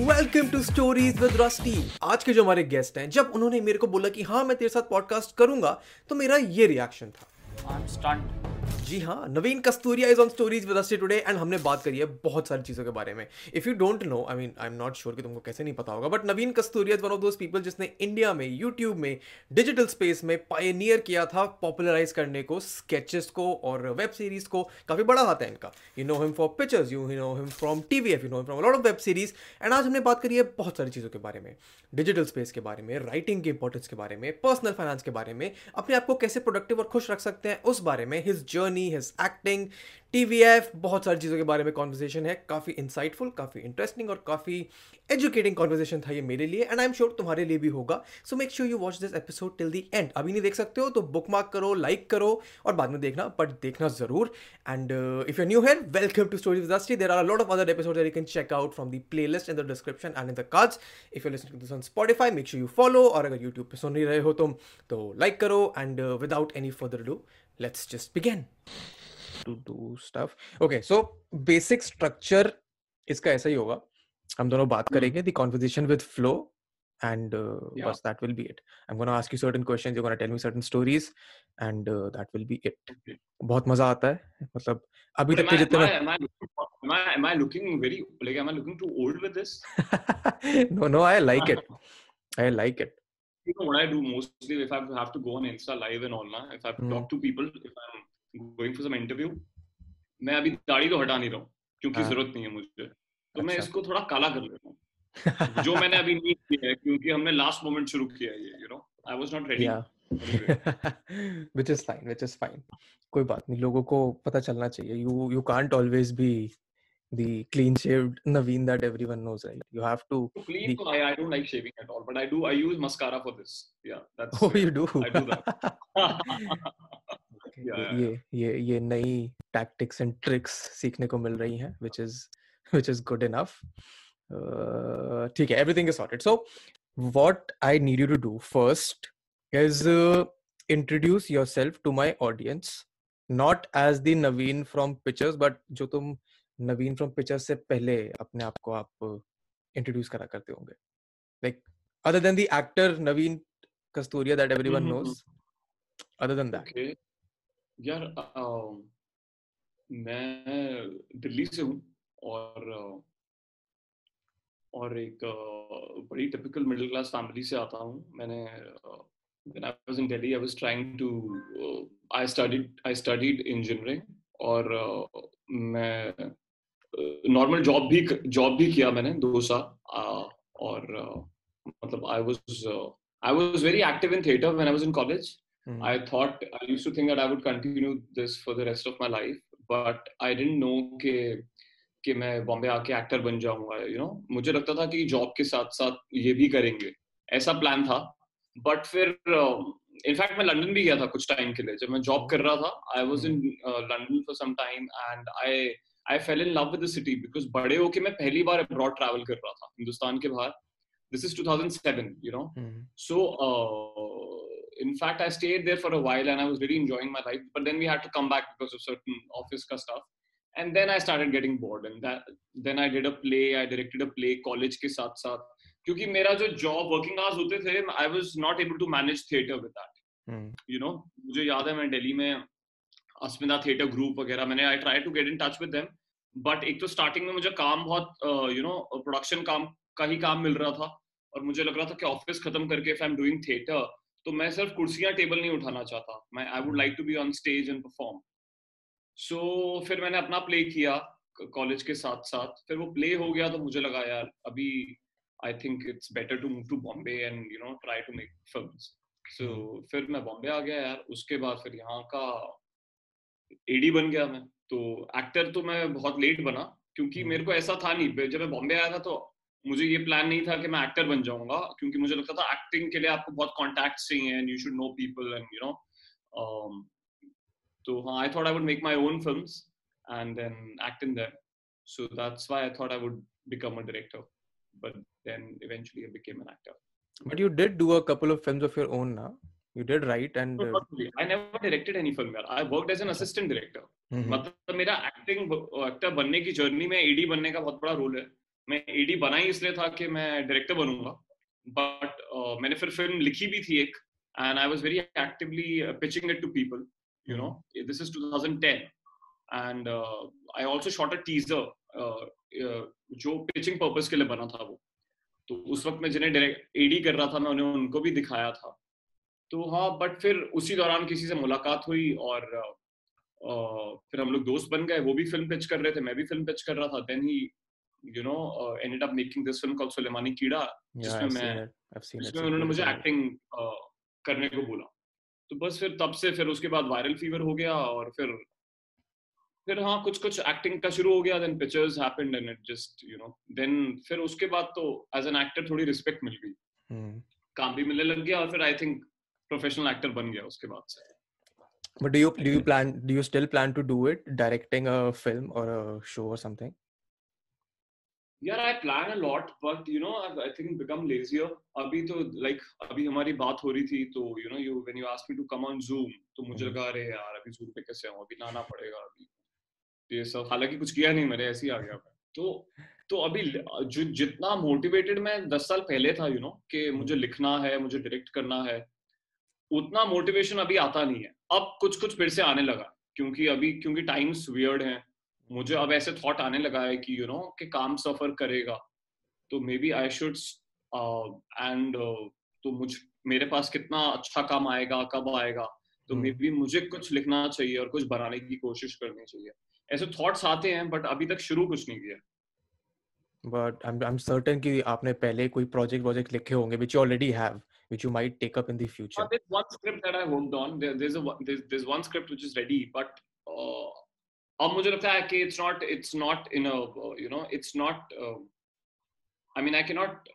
Welcome to stories with Rusty आज के जो हमारे गेस्ट हैं, जब उन्होंने मेरे को बोला कि हाँ मैं तेरे साथ पॉडकास्ट करूँगा तो मेरा ये रिएक्शन था. जी हाँ Naveen Kasturia is on stories with today and हमने बात करी है बहुत सारी चीज़ों के बारे में। If you don't know I mean I am not sure कि तुमको कैसे नहीं पता होगा but Naveen Kasturia is one of those people जिसने इंडिया में यूट्यूब में डिजिटल स्पेस में पायनियर किया था पॉपुलराइज करने को स्केचेस को और वेब सीरीज़ को। काफ़ी बड़ा हाथ है इनका। You know him for pictures you know him from T V F you know from lot of web series and आज हमने बात करी है बहुत सारी चीज़ों के बारे में। डिजिटल स्पेस के बारे में राइटिंग के इंपॉर्टेंस के बारे में पर्सनल फाइनेंस के बारे में, अपने आप को कैसे प्रोडक्टिव और खुश रख सकते हैं, उस बारे में his journey his acting TVF बहुत सारी चीज़ों के बारे में कॉन्वर्जेशन है। काफ़ी इंसाइटफुल काफ़ी इंटरेस्टिंग और काफ़ी एजुकेटिंग कॉन्वर्जेशन था ये मेरे लिए एंड आई एम श्योर तुम्हारे लिए भी होगा। So make sure you watch this episode till the end अभी नहीं देख सकते हो तो बुक मार्क करो लाइक करो, और बाद में देखना बट देखना ज़रूर। एंड इफ़ यू न्यू है welcome to story with Rusty there are lot of other episode you can check out from the playlist in the description and in the cards if you listen to this on Spotify make sure you follow और अगर YouTube पर सुन ही रहे हो तुम तो like करो and without any further do let's just begin to do stuff okay so basic structure इसका ऐसा ही होगा हम दोनों बात करेंगे the conversation with flow and uh, Yeah. बस that will be it i'm going to ask you certain questions you're going to tell me certain stories and uh, that will be it Okay. बहुत मज़ा आता है मतलब अभी तक के जितने am, I, am, I, am, I, looking very like am I looking too old with this? no no i like it i like it You know what I do mostly if I have to go on Insta live and all ना, if I have to Hmm. talk to people, if I'm going for some interview, मैं अभी दाढ़ी तो हटा नहीं रहा हूँ क्योंकि हाँ. ज़रूरत नहीं है मुझे तो मैं अच्छा. इसको थोड़ा काला कर लेता हूँ जो मैंने अभी नहीं किया है क्योंकि हमने लास्ट मोमेंट शुरू किया है ये you know I was not ready yeah which is fine which is fine कोई बात नहीं लोगों को पता चलना चाहिए you you can't always be the clean shaved Naveen that everyone knows right you have to Clean, The- so I, I don't like shaving at all, but I do. I use mascara for this. Yeah, that's. oh you do I do that. Okay, Yeah, ये ये ये ये नई tactics and tricks सीखने को मिल रही हैं which is which is good enough uh, ठीक है everything is sorted so what I need you to do first is uh, introduce yourself to my audience not as the Naveen from pictures but जो तुम नवीन from pictures से पहले अपने आप को आप इंट्रोड्यूस करा करते होंगे। Like other than the actor Naveen Kasturia that everyone knows other than that यार मैं दिल्ली से हूँ और और एक बड़ी टिपिकल मिडिल क्लास फैमिली से आता हूँ। मैंने when I was in Delhi I was trying to uh, I studied I studied engineering और अ, मैं नॉर्मल जॉब भी जॉब भी किया मैंने दो साल और मतलब uh, I was very active in theater when I was in college. Hmm. I thought I used to think that I would continue this for the rest of my life, but I didn't know कि कि मैं बॉम्बे आके actor बन जाऊँगा you know मुझे लगता था कि जॉब के साथ साथ ये भी करेंगे। ऐसा प्लान था बट फिर इनफैक्ट मैं लंदन भी गया था कुछ टाइम के लिए। जब मैं जॉब कर रहा था I was in London for some time and I I fell in love with city because बड़े होके मैं पहली बार अब्रॉड ट्रैवल कर रहा था हिंदुस्तान के बाहर this is 2007 you know Hmm. so, uh, in fact, I stayed there for a while and I was really enjoying my life. But then we had to come back because of certain office ka stuff. And then I started getting bored. And that, then I did a play. I directed a play college के साथ साथ. क्योंकि मेरा जो job working hours होते थे, I was not able to manage theater with that. Hmm. You know, मुझे याद है मैं दिल्ली में अस्मिता थिएटर ग्रुप वगैरह, मैंने I try to get in touch with them but एक तो स्टार्टिंग में मुझे काम बहुत यू नो प्रोडक्शन काम का ही काम मिल रहा था, और मुझे लग रहा था कि ऑफ़िस खत्म करके if I am doing theatre तो मैं सिर्फ़ कुर्सियाँ टेबल नहीं उठाना चाहता। मैं I would like to be on stage and perform so फिर मैंने अपना प्ले किया कॉलेज के साथ साथ फिर वो प्ले हो गया तो मुझे लगा, यार, अभी I think it's better to move to Bombay and you know try to make films so फिर मैं बॉम्बे आ गया यार। उसके बाद फिर यहाँ का एडी बन गया मैं। तो एक्टर तो मैं बहुत लेट बना क्योंकि हम्म। मेरे को ऐसा था नहीं। जब मैं बॉम्बे आया था तो मुझे ये प्लान नहीं था कि मैं एक्टर बन जाऊँगा क्योंकि मुझे लगता था एक्टिंग के लिए आपको बहुत कॉन्टैक्ट चाहिए and you should know people and you know तो हाँ I thought I would make my own films and then act in them so that's why I thought I would become a director but then eventually I became an actor But you did do a couple of films of your own now. You did write and. Uh. I never directed any film. यार. I worked as an assistant director. mhm. मतलब मेरा acting actor बनने की journey में AD बनने का बहुत बड़ा रोल है मैं एडी बना ही इसलिए था कि मैं डायरेक्टर बनूँगा बट uh, मैंने फिर फ़िल्म लिखी भी थी एक and I was very actively pitching it to people you know this is 2010 and I also shot a teaser जो पिचिंग पर्पस के लिए बना था वो तो उस वक्त मैं जिन्हें डायरेक्ट एडी कर रहा था मैं उन्हें उनको भी दिखाया था तो हाँ बट फिर उसी दौरान किसी से मुलाकात हुई और फिर हम लोग दोस्त बन गए। वो भी फ़िल्म पिच कर रहे थे मैं भी फ़िल्म पिच कर रहा था। Then he you know ended up making this film called Sulemani Keeda जिसमें मैं जिसमें उन्होंने मुझे एक्टिंग करने को बोला। तो बस फिर तब से फिर उसके बाद वायरल फीवर हो गया और फिर फिर हाँ कुछ कुछ एक्टिंग का शुरू हो गया then pictures happened and it just you know then फिर उसके बाद तो एज एन एक्टर थोड़ी रिस्पेक्ट मिल गई। hmm. काम भी मिलने लग गया और फिर आई थिंक प्रोफेशनल एक्टर बन गया उसके बाद से। But do you do you plan do you still plan to do it directing a film or a show or something? यार I plan a lot but you know I think become lazier अभी तो like like, अभी हमारी बात हो रही थी तो you know you when you ask me to come on Zoom तो मुझे लगा अरे यार अभी जूम पे कैसे आऊँ? अभी नाना पड़ेगा अभी। ये सब हालाँकि कुछ किया नहीं मेरे ऐसे ही आ गया तो तो अभी जो जितना मोटिवेटेड मैं दस साल पहले था यू you नो know, कि मुझे लिखना है मुझे डायरेक्ट करना है उतना मोटिवेशन अभी आता नहीं है। अब कुछ कुछ फिर से आने लगा क्योंकि अभी क्योंकि टाइम्स वियर्ड हैं। मुझे अब ऐसे थॉट आने लगा है कि यू you नो know, कि काम सफ़र करेगा। तो maybe I should and तो मुझ मेरे पास कितना अच्छा काम आएगा कब आएगा? तो मे बी मुझे कुछ लिखना चाहिए और कुछ बनाने की कोशिश करनी चाहिए। ऐसे थॉट्स आते हैं बट अभी तक शुरू कुछ नहीं किया। बट आई एम सर्टेन कि आपने पहले कोई प्रोजेक्ट प्रोजेक्ट लिखे होंगे which you already have which you might take up in the future uh, there's one script that i worked on there, there's a there's, there's one script which is ready but uh, अब मुझे लगता है कि it's not it's not in a uh, you know it's not uh, I mean I cannot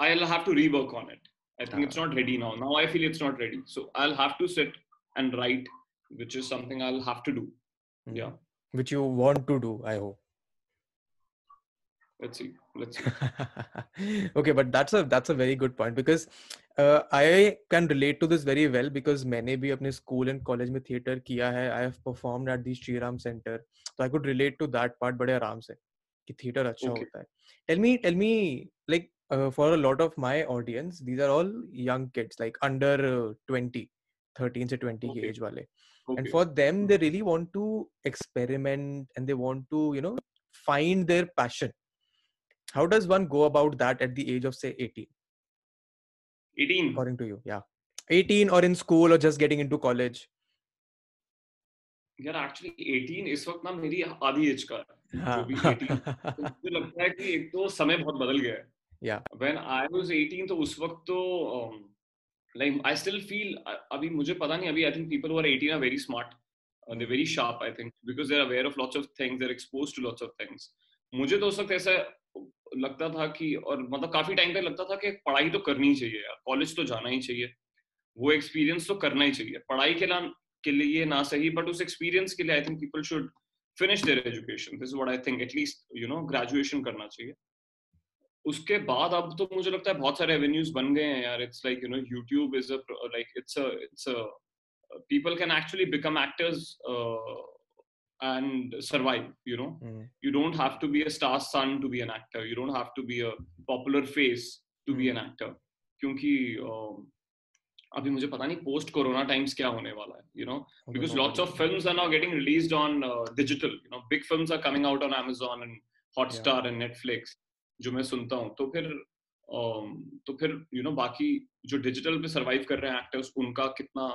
I'll have to rework on it I think uh, it's not ready now now I feel it's not ready so I'll have to sit and write which is something I'll have to do mm-hmm. yeah which you want to do i hope let's see let's see okay but that's a that's a very good point because uh, i can relate to this very well because मैंने भी अपने school and college में theater किया है i have performed at the Shri Ram center so i could relate to that part बड़े आराम से कि theater अच्छा okay. होता है tell me tell me like uh, for a lot of my audience these are all young kids like under uh, 20 13 से 20 okay. के age वाले okay. and for them hmm. they really want to experiment and they want to you know find their passion how does one go about that at the age of say 18 18 according to you yeah 18 or in school or just getting into college यार actually 18 इस वक्त ना मेरी आधी as का है हाँ. जो भी 18 तो मुझे लगता है कि एक तो समय बहुत बदल गया है या व्हेन आई वाज 18 तो उस वक्त तो um, like I still feel अभी मुझे पता नहीं अभी I think people who are 18 are very smart uh, they're very sharp I think because they're aware of lots of things they're exposed to lots of things मुझे तो उस वक्त ऐसा लगता था कि और मतलब काफ़ी टाइम तक लगता था कि पढ़ाई तो करनी चाहिए यार कॉलेज तो जाना ही चाहिए। वो एक्सपीरियंस तो करना ही चाहिए। पढ़ाई के लिए के लिए ना सही बट उस एक्सपीरियंस के लिए I think people should finish their education this what I think at least you know graduation करना चाहिए। उसके बाद अब तो मुझे लगता है बहुत सारे एवेन्यूज बन गए हैं यार। It's like you know YouTube is like it's it's people can actually become actors uh, and survive you know. Mm. you don't have to be a star son to be an actor. You don't have to be a popular face to mm. be an actor. क्योंकि uh, अभी मुझे पता नहीं post corona times क्या होने वाला है you know because lots of films are now getting released on digital you know big films are coming out on Amazon and Hotstar and Netflix जो मैं सुनता हूँ। तो फिर तो फिर यू you नो know, बाकी जो डिजिटल पे सरवाइव कर रहे हैं एक्टर्स उनका कितना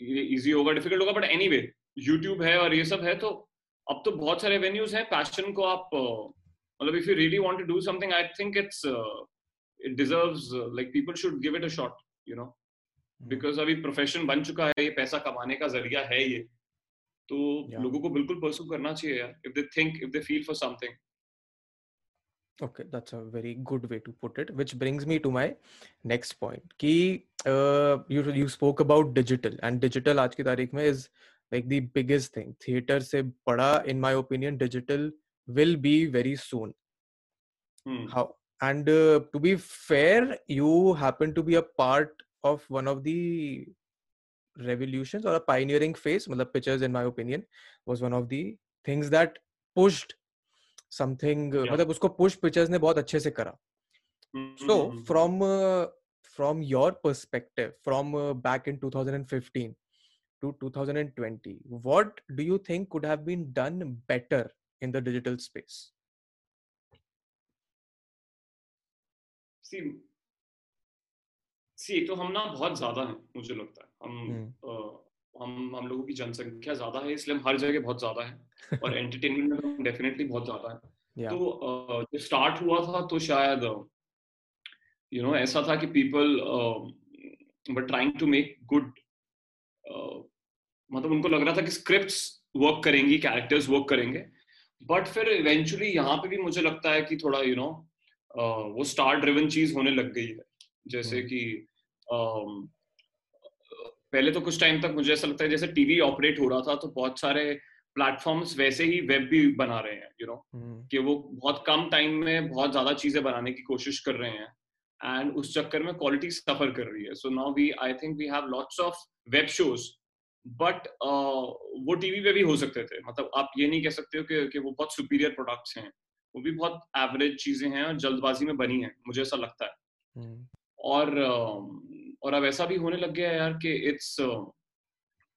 इजी होगा डिफ़िकल्ट होगा बट एनी वे यूट्यूब है और ये सब है तो अब तो बहुत सारे वेन्यूज हैं पैशन को आप मतलब if you really want to do something I think it's it deserves like people should give it a shot you know because अभी प्रोफेशन बन चुका है ये पैसा कमाने का ज़रिया है ये तो yeah. लोगों को बिल्कुल परसू करना चाहिए यार if they think if they feel for something Okay, that's a very good way to put it. Which brings me to my next point. Ki, uh, you you spoke about digital, and digital आज की तारीख में is like the biggest thing. Theater से बड़ा, in my opinion, digital will be very soon. Hmm. How and uh, to be fair, you happen to be a part of one of the revolutions or a pioneering phase. मतलब pictures, in my opinion, was one of the things that pushed something Yeah. मतलब उसको push pictures ने बहुत अच्छे से करा हम्म, So, hmm, hmm, from uh, from your perspective, from uh, back in 2015 to 2020, what do you think could have been done better in the digital space? सी एक तो हम ना बहुत ज़्यादा हैं मुझे लगता है हम हम्म, हम हम लोगों की जनसंख्या ज़्यादा है इसलिए हम हर जगह बहुत ज़्यादा है और एंटरटेनमेंट में तो डेफिनेटली बहुत ज़्यादा है yeah. तो जब स्टार्ट हुआ था तो शायद यू नो ऐसा था कि people were trying to make good मतलब उनको लग रहा था कि स्क्रिप्ट्स वर्क करेंगी कैरेक्टर्स वर्क करेंगे। बट फिर इवेंचुअली यहाँ पे भी मुझे लगता है कि थोड़ा यू you नो know, वो स्टार ड्रिवन चीज़ होने लग गई है। जैसे हम्म। कि पहले तो कुछ टाइम तक मुझे ऐसा लगता है जैसे टीवी ऑपरेट हो रहा था तो बहुत सारे प्लेटफॉर्म्स वैसे ही वेब भी बना रहे हैं यू you नो know, हम्म, कि वो बहुत कम टाइम में बहुत ज़्यादा चीज़ें बनाने की कोशिश कर रहे हैं। एंड उस चक्कर में क्वालिटी सफ़र कर रही है। So now we I think we have lots of web shows but वो टीवी पे भी हो सकते थे। मतलब आप ये नहीं कह सकते हो कि, कि वो बहुत सुपीरियर प्रोडक्ट्स हैं। वो भी बहुत एवरेज चीज़ें हैं और जल्दबाजी में बनी है। मुझे ऐसा लगता है। हम्म, और और अब ऐसा भी होने लग गया है यार कि इट्स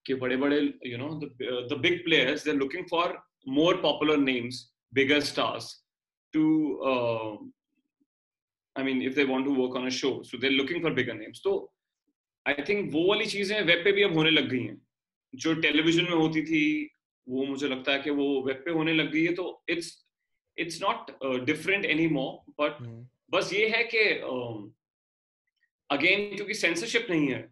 कि बड़े बड़े you know the big players they are looking for more popular names bigger stars too I mean if they want to work on a show so they are looking for bigger names तो I think वो वाली चीज़ें web पे भी अब होने लग गई हैं। जो टेलीविज़न में होती थी वो मुझे लगता है कि वो वेब पे होने लग गई है तो it's it's not different any more but hmm, बस ये है कि अगेन क्योंकि सेंसरशिप नहीं है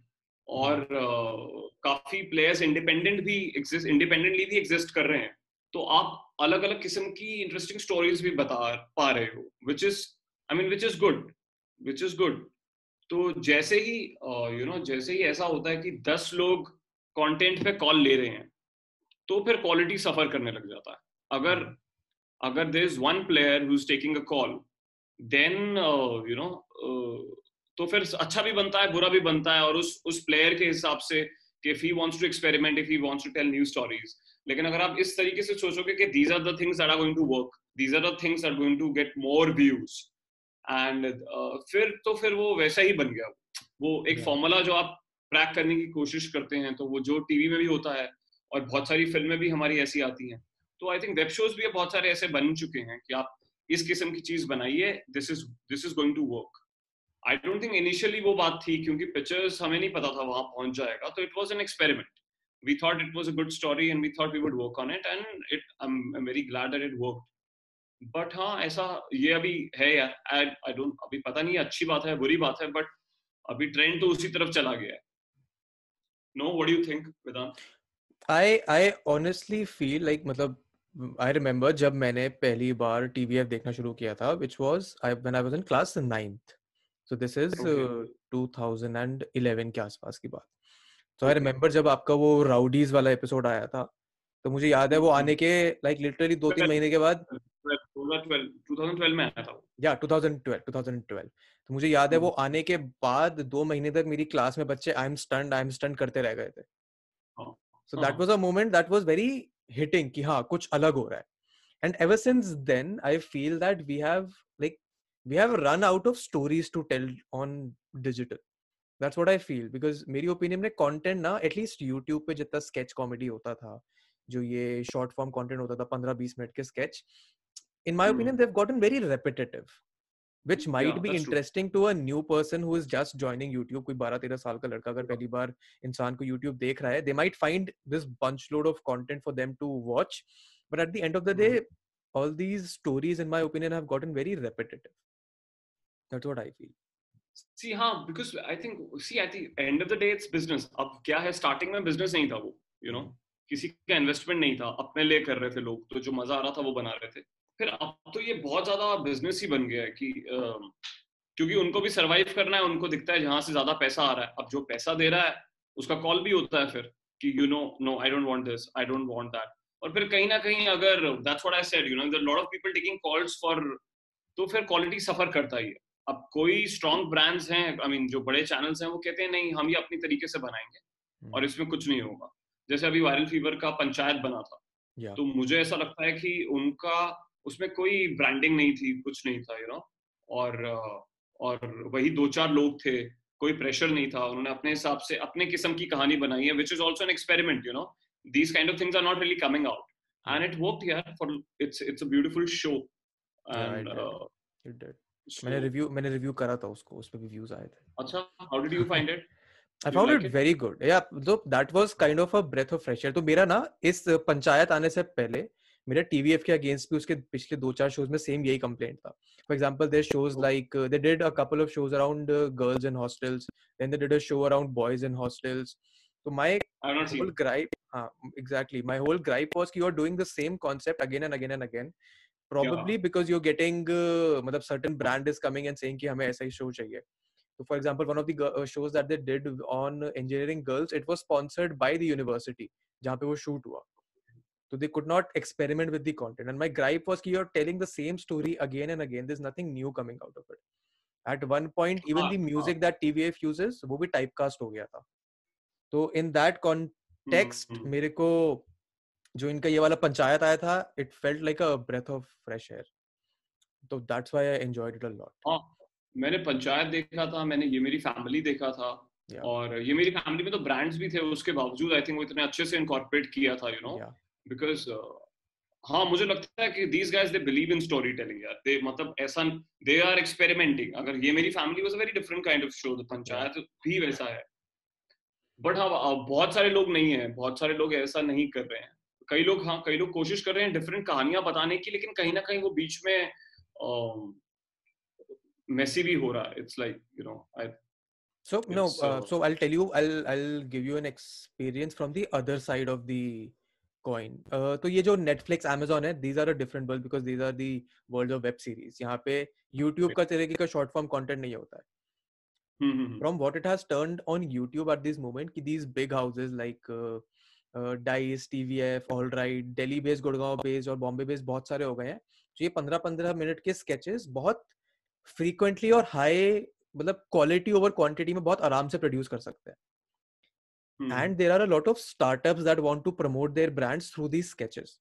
और uh, काफ़ी प्लेयर्स इंडिपेंडेंट भी एग्जिस्ट इंडिपेंडेंटली भी एग्जिस्ट कर रहे हैं तो आप अलग अलग किस्म की इंटरेस्टिंग स्टोरीज भी बता पा रहे हो which is I mean which is good which is good तो जैसे ही you uh, know you know, जैसे ही ऐसा होता है कि दस लोग कंटेंट पे कॉल ले रहे हैं तो फिर क्वालिटी सफ़र करने लग जाता है। अगर अगर there is one player who is taking a call then you know तो फिर अच्छा भी बनता है बुरा भी बनता है और उस उस प्लेयर के हिसाब से कि if he wants to experiment if he wants to tell new stories लेकिन अगर आप इस तरीके से सोचोगे कि these are the things are going to work these are the things that going to get more views and फिर तो फिर वो वैसा ही बन गया। वो एक फॉर्मूला Yeah. फॉर्मूला जो आप क्रैक करने की कोशिश करते हैं तो वो जो टीवी में भी होता है और बहुत सारी फ़िल्में भी हमारी ऐसी आती हैं। तो आई थिंक वेब शोज़ भी बहुत सारे ऐसे बन चुके हैं कि आप इस किस्म की चीज़ बनाइए this is this is going to work I don't think initially वो बात थी क्योंकि पिक्चर्स हमें नहीं पता था वहाँ पहुँच जाएगा तो it was an experiment we thought it was a good story and we thought we would work on it and it I'm, I'm very glad that but हाँ ऐसा ये अभी है यार I don't अभी पता नहीं अच्छी बात है बुरी बात है बट अभी ट्रेंड तो उसी तरफ़ चला गया है। No what do you think Vedant I I honestly feel like मतलब I remember जब मैंने पहली बार TVF देखना शुरू किया था which was I when I was in class ninth so this is okay. uh, 2011 के आसपास की बात तो आई. रिमेम्बर जब आपका वो राउडीज वाला एपिसोड आया था तो मुझे याद है वो हम्म। आने के लाइक लिटरली दो तीन महीने के बाद 2012 2012 में आया था या 2012 2012 तो मुझे याद है वो हम्म। आने के बाद दो महीने तक मेरी क्लास में बच्चे I am stunned I am stunned करते रह गए थे। So that was a moment that was very hitting कि हाँ कुछ अलग हो रहा है। And ever since then I feel that we have like we have run out of stories to tell on digital that's what I feel because मेरी opinion में content ना एटलीस्ट यूट्यूब पे जितना स्केच कॉमेडी होता था जो ये short form content होता था 15 20 मिनट के sketch in my Hmm. opinion they've gotten very repetitive which might Yeah, be that's true. interesting to a new person who is just joining youtube कोई 12 13 साल का लड़का अगर पहली बार इंसान को youtube देख रहा है they might find this bunch load of content for them to watch but at the end of the day all these stories in my opinion have gotten very repetitive that's what i feel see हाँ because I think see I think end of the day it's business अब क्या है starting में business नहीं था वो you you know know, किसी का इन्वेस्टमेंट नहीं था अपने लिए कर रहे थे लोग तो जो मजा आ रहा था वो बना रहे थे फिर अब तो ये बहुत ज़्यादा बिज़नेस ही बन गया है कि क्योंकि उनको भी सरवाइव करना है उनको दिखता है जहाँ से ज़्यादा पैसा आ रहा है। अब जो पैसा दे रहा है उसका कॉल भी होता है फिर कि you know no I don't want this I don't want that और फिर कहीं ना कहीं अगर that's what I said you know lot of people taking calls for तो फिर क्वालिटी सफ़र करता ही है। अब कोई स्ट्रॉन्ग ब्रांड्स हैं आई मीन जो बड़े चैनल्स हैं वो कहते हैं नहीं हम ये अपनी तरीके से बनाएँगे और इसमें कुछ नहीं होगा। जैसे अभी वायरल फीवर का पंचायत बना था। Yeah. तो मुझे ऐसा लगता है कि उनका उसमें कोई ब्रांडिंग नहीं थी कुछ नहीं था यू नो और और वही दो चार लोग थे कोई प्रेशर नहीं था उन्होंने अपने हिसाब से अपने किस्म की कहानी बनाई है which is also an experiment you know these kind of things are not really coming out and it work यार for it's it's a beautiful show and मैंने रिव्यू मैंने रिव्यू करा था उसको उस पे भी व्यूज़ आए थे। अच्छा how did you find it I found like it, it very good. Yeah, so that was kind of a breath of fresh air. तो मेरा ना इस पंचायत आने से पहले मेरा टीवीएफ के अगेंस्ट भी उसके पिछले दो चार शोज़ में सेम यही कंप्लेंट था। For example their shows like they did a couple of shows around girls in hostels then they did a show around boys in hostels तो माय होल ग्राइप हाँ exactly my whole gripe was कि you are doing the same concept again and again and again probably yeah. because you're getting uh, मतलब certain brand is coming and saying कि हमें ऐसा ही show चाहिए। for example one of the uh, shows that they did on engineering girls it was sponsored by the university जहाँ पे वो shoot हुआ। So they could not experiment with the content and my gripe was you're telling the same story again and again there's nothing new coming out of it at one point even the music that tvf uses वो भी typecast हो गया था तो in that context मेरे को जो इनका ये वाला पंचायत आया था it felt like a breath of fresh air तो that's why I enjoyed it a lot हाँ मैंने पंचायत देखा था मैंने ये मेरी फैमिली देखा था yeah. और ये मेरी फैमिली में तो ब्रांड्स भी थे उसके बावजूद आई थिंक वो इतने अच्छे से इनकॉर्पोरेट किया था यू नो बिकॉज़ हाँ मुझे लगता है कि these guys they believe in story telling यार। दे मतलब ऐसा दे आर एक्सपेरिमेंटिंग अगर ये मेरी family was a very different kind of show Panchayat भी वैसा है। बट हाँ बहुत सारे लोग नहीं है बहुत सारे लोग ऐसा नहीं कर रहे हैं। कई लोग हाँ कई लोग कोशिश कर रहे हैं डिफरेंट कहानियाँ बताने की लेकिन कहीं ना कहीं वो बीच में मेसी भी हो रहा है। It's like you know I so no uh, so i'll tell you i'll i'll give you an experience from the other side of the coin uh, तो ये जो नेटफ्लिक्स अमेजोन है these are a different world because these are the world of web series यहाँ पे YouTube का तरीके का short form content नहीं होता है। From what it has turned on YouTube at this moment कि these big houses like Dice TVF all right Delhi based Gurgaon based और बॉम्बे बेस्ड बहुत सारे हो गए हैं। तो ये पंद्रह पंद्रह मिनट के स्केचेस बहुत फ्रीक्वेंटली और हाई मतलब क्वालिटी ओवर क्वांटिटी में बहुत आराम से प्रोड्यूस कर सकते हैं। Hmm. And there are a lot of startups that want to promote their brands through these sketches.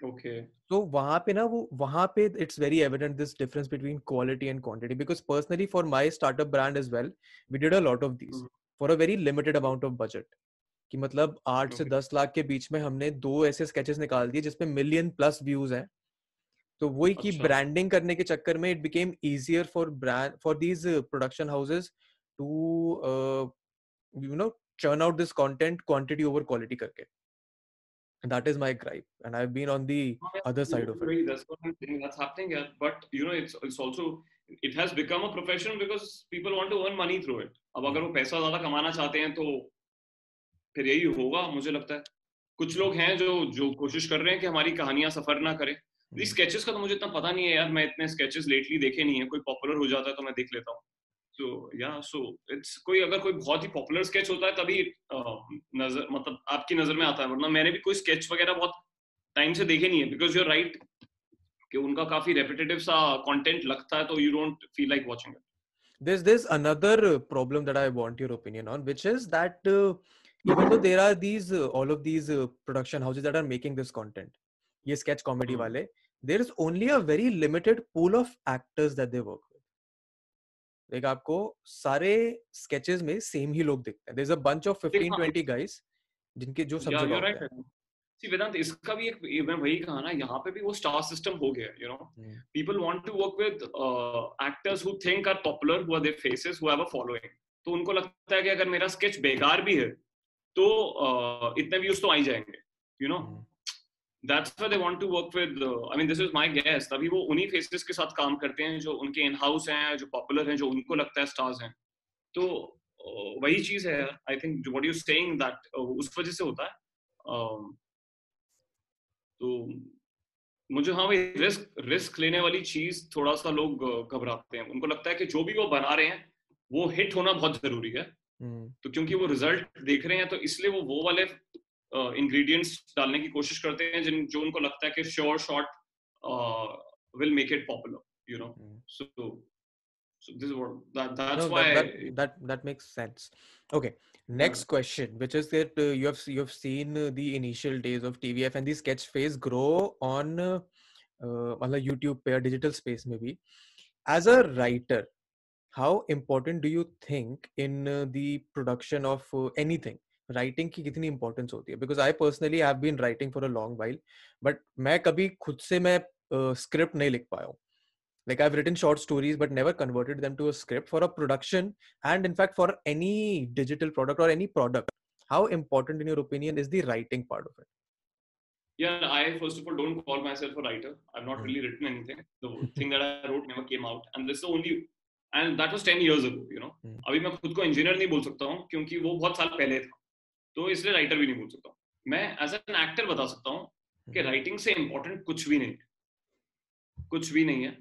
Okay. So वहाँ पे ना वो वहाँ पे it's very evident this difference between quality and quantity because personally for my startup brand as well we did a lot of these hmm. for a very limited amount of budget. कि मतलब आठ okay. से दस लाख के बीच में हमने दो ऐसे स्केचेस निकाल दिए जिसमें मिलियन प्लस व्यूज़ हैं तो वही की ब्रांडिंग करने के चक्कर में it became easier for brand for these production houses to you know churn out this content quantity over quality karke and that is my gripe and i've been on the oh, yeah, other side of it that's what i'm saying that's happening yeah but you know it's it's also it has become a profession because people want to earn money through it अब अगर वो पैसा ज़्यादा कमाना चाहते हैं तो फिर यही होगा मुझे लगता है कुछ लोग हैं जो जो कोशिश कर रहे हैं कि हमारी कहानियाँ सफ़र ना करें स्केचेस का तो मुझे इतना पता नहीं है यार मैं इतने स्केचेस लेटली देखे नहीं है कोई पॉपुलर हो जाता है तो मैं देख लेता हूँ so yeah so it's कोई अगर कोई बहुत ही पॉपुलर स्केच होता है तभी नज़र मतलब आपकी नज़र में आता है वरना मैंने भी कोई स्केच वगैरह बहुत टाइम से देखे नहीं है बिकॉज़ यूर राइट कि उनका काफ़ी रेपिटेटिव सा कंटेंट लगता है तो you don't feel like watching it there's there's another problem that i want your opinion on which is that uh, even though there are these uh, all of these uh, production houses that are making this content ये sketch comedy mm. वाले there is only a very limited pool of actors that they work like आपको सारे sketches में same ही लोग दिखते हैं। There is a bunch of 15 20 guys जिनके जो सब हैं। सी वेदांत इसका भी एक मैं वही कहा ना यहाँ पे भी वो स्टार सिस्टम हो गया you know people want to work with actors who think are popular who are their faces who have a following तो उनको लगता है कि अगर मेरा स्केच बेकार भी है तो uh, इतने व्यूज़ तो आ ही जाएँगे you know that's why they want to work with uh, i mean this is my guess. तभी वो उन्हीं फेसेस के साथ काम करते हैं जो उनके इन हाउस हैं जो पॉपुलर हैं जो उनको लगता है स्टार्स हैं। तो uh, वही चीज़ है I think what you saying that उस वजह से होता है। Um, तो मुझे हाँ भाई रिस्क रिस्क लेने वाली चीज़ थोड़ा सा लोग uh, घबराते हैं। उनको लगता है कि जो भी वो बना रहे हैं वो हिट होना बहुत ज़रूरी है। hmm. तो क्योंकि वो रिज़ल्ट देख रहे हैं तो इसलिए वो वो वाले इंग्रेडिएंट्स uh, डालने की कोशिश करते हैं जिन जो उनको लगता है कि sure shot will make it popular you know so so this is what that that's no, why that, that, that that makes sense okay next yeah. question which is that uh, you have you have seen uh, the initial days of tvf and the sketch phase grow on uh, मतलब YouTube पे या digital space में भी as a writer how important do you think in the production of anything writing की कितनी importance होती है because I personally have been writing for a long while but मैं कभी खुद से मैं स्क्रिप्ट uh, नहीं लिख पाया हूँ like i've written short stories but never converted them to a script for a production and in fact for any digital product or any product how important in your opinion is the writing part of it yeah i first of all don't call myself a writer i've not really written anything the thing that i wrote never came out and this is the only and that was 10 years ago you know अभी मैं खुद को engineer नहीं बोल सकता हूँ क्योंकि वो बहुत साल पहले था तो इसलिए राइटर भी नहीं बोल सकता मैं एज एन एक्टर बता सकता हूँ कि राइटिंग से इम्पोर्टेंट कुछ भी नहीं कुछ भी नहीं है।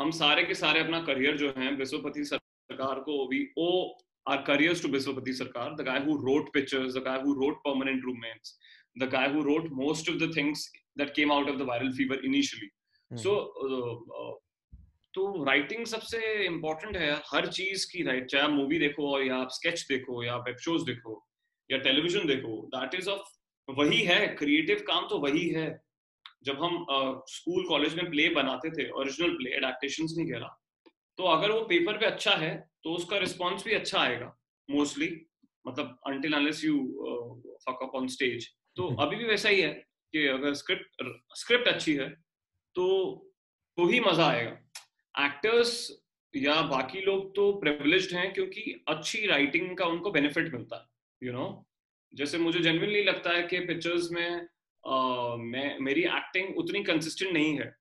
हम सारे के सारे अपना करियर जो है विश्वपति सरकार को V O R careers to Vishwapati Sarkar. The guy who wrote pictures the guy who wrote Permanent Roommates the guy who wrote most of the things that came out of the Viral Fever initially so तो writing सबसे important है हर चीज़ की right चाहे movie देखो या आप sketch देखो या वेब शोज़ देखो या टेलीविज़न देखो दैट इज़ ऑफ़ वही है क्रिएटिव काम तो वही है। जब हम स्कूल uh, कॉलेज में प्ले बनाते थे ओरिजिनल प्ले एडेप्टेशन नहीं कह रहा। तो अगर वो पेपर पे अच्छा है तो उसका रिस्पॉन्स भी अच्छा आएगा मोस्टली मतलब until unless you fuck up on stage तो अभी भी वैसा ही है कि अगर स्क्रिप्ट स्क्रिप्ट अच्छी है तो तो ही मज़ा आएगा। एक्टर्स या बाकी लोग तो प्रिविलेज्ड हैं क्योंकि अच्छी राइटिंग का उनको बेनिफिट मिलता है। You you know know? जैसे मुझे जेनविनली लगता है कि पिक्चर्स में मैं मेरी एक्टिंग उतनी कंसिस्टेंट नहीं है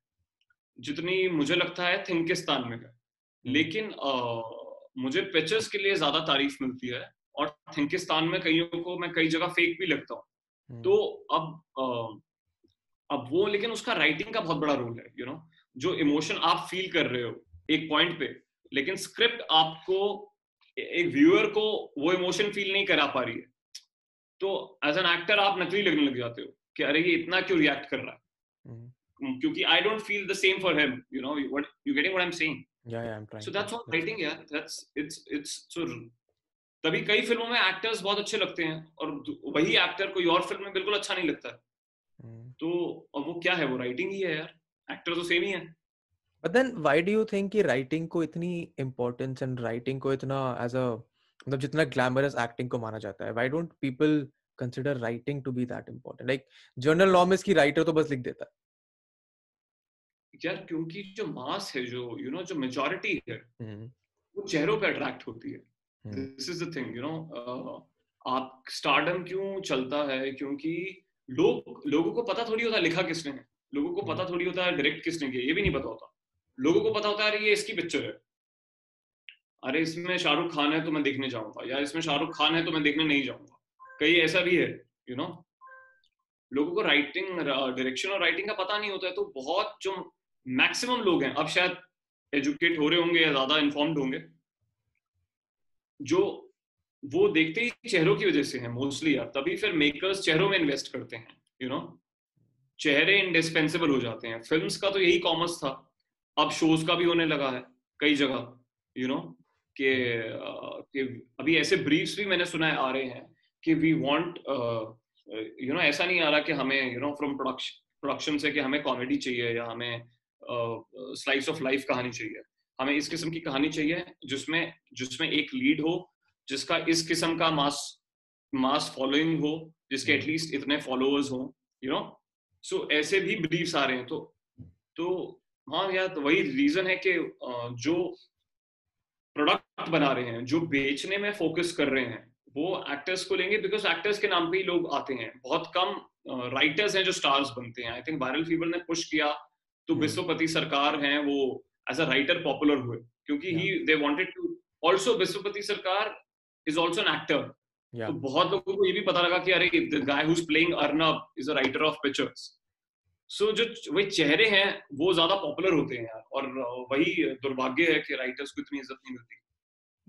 जितनी मुझे लगता है थिंकिस्तान में है हम्म। लेकिन uh, मुझे पिक्चर्स के लिए ज़्यादा तारीफ़ मिलती है और थिंकिस्तान में कईयों को मैं कई जगह फेक भी लगता हूँ हम्म। तो अब uh, अब वो लेकिन उसका राइटिंग का बहुत बड़ा रोल है यू you नो know? जो इमोशन आप फील कर रहे हो एक पॉइंट पे लेकिन स्क्रिप्ट आपको एक व्यूअर को वो इमोशन फील नहीं करा पा रही है। तो एज एन एक्टर आप नकली लगने लग जाते हो कि अरे ये इतना क्यों रिएक्ट कर रहा है? हम्म। क्योंकि I don't feel the same for him you know what you getting what I am saying yeah yeah i'm trying so that's all writing yeah that's it's it's so तभी कई फ़िल्मों में एक्टर्स बहुत अच्छे लगते हैं और वही एक्टर कोई और फ़िल्म में बिल्कुल अच्छा नहीं लगता। है hmm. तो और वो क्या है? वो राइटिंग ही है यार। एक्टर तो सेम ही है। But then why do you think कि राइटिंग को इतनी इंपॉर्टेंस एंड राइटिंग को इतना एज अ मतलब जितना ग्लैमरस एक्टिंग को माना जाता है? Why don't people consider writing to be that important like general norm की राइटर तो बस लिख देता है। यार क्योंकि जो मास है जो यू you नो know, जो मेजॉरिटी है hmm. वो चेहरों पे अट्रैक्ट होती है। This is the thing you know आप स्टारडम क्यों चलता है? क्योंकि लोग लोगों को पता थोड़ी होता है लिखा किसने है। लोगों को पता थोड़ी होता है डायरेक्ट किसने किया ये भी नहीं पता होता। लोगों को पता होता है ये इसकी पिक्चर है। अरे, इसमें शाहरुख खान है तो मैं देखने जाऊँगा। या इसमें शाहरुख खान है तो मैं देखने नहीं जाऊँगा। कई ऐसा भी है यू you नो know? लोगों को राइटिंग डायरेक्शन और राइटिंग का पता नहीं होता है तो बहुत जो मैक्सिमम लोग हैं, अब शायद एजुकेट हो रहे होंगे या ज़्यादा इन्फॉर्म्ड होंगे, जो वो देखते ही चेहरों की वजह से है मोस्टली यार, तभी फिर मेकर्स चेहरों में इन्वेस्ट करते हैं यू you नो know? चेहरे इंडिस्पेंसिबल हो जाते हैं। फिल्म्स का तो यही कॉमर्स था। अब शोज़ का भी होने लगा है, कई जगह यू नो कि अभी ऐसे ब्रीफ्स भी मैंने सुना है आ रहे हैं कि वी वांट यू नो ऐसा नहीं आ रहा कि हमें यू नो फ्रॉम प्रोडक्शन से कि हमें कॉमेडी चाहिए या हमें स्लाइस ऑफ़ लाइफ कहानी चाहिए हमें इस किस्म की कहानी चाहिए जिसमें जिसमें एक लीड हो, जिसका इस किस्म का मास मास फॉलोइंग हो, जिसके एटलीस्ट. इतने फॉलोअर्स हो यू नो सो ऐसे भी ब्रीफ्स आ रहे हैं तो तो हाँ यार तो वही रीजन है कि जो प्रोडक्ट बना रहे हैं जो बेचने में फोकस कर रहे हैं वो एक्टर्स को लेंगे बिकॉज़ एक्टर्स के नाम पे ही लोग आते हैं। बहुत कम राइटर्स हैं जो स्टार्स बनते हैं। आई थिंक वायरल फीवर ने पुश किया तो hmm. विश्वपति सरकार हैं वो एज अ राइटर पॉपुलर हुए क्योंकि he they wanted to also Vishwapati Sarkar is also an actor तो बहुत लोगों को ये भी पता लगा कि अरे guy who is playing Arnab is a writer of pictures so so, जो वही चेहरे हैं वो ज़्यादा पॉपुलर होते हैं यार और वही दुर्भाग्य है कि राइटर्स को इतनी इज़्ज़त नहीं मिलती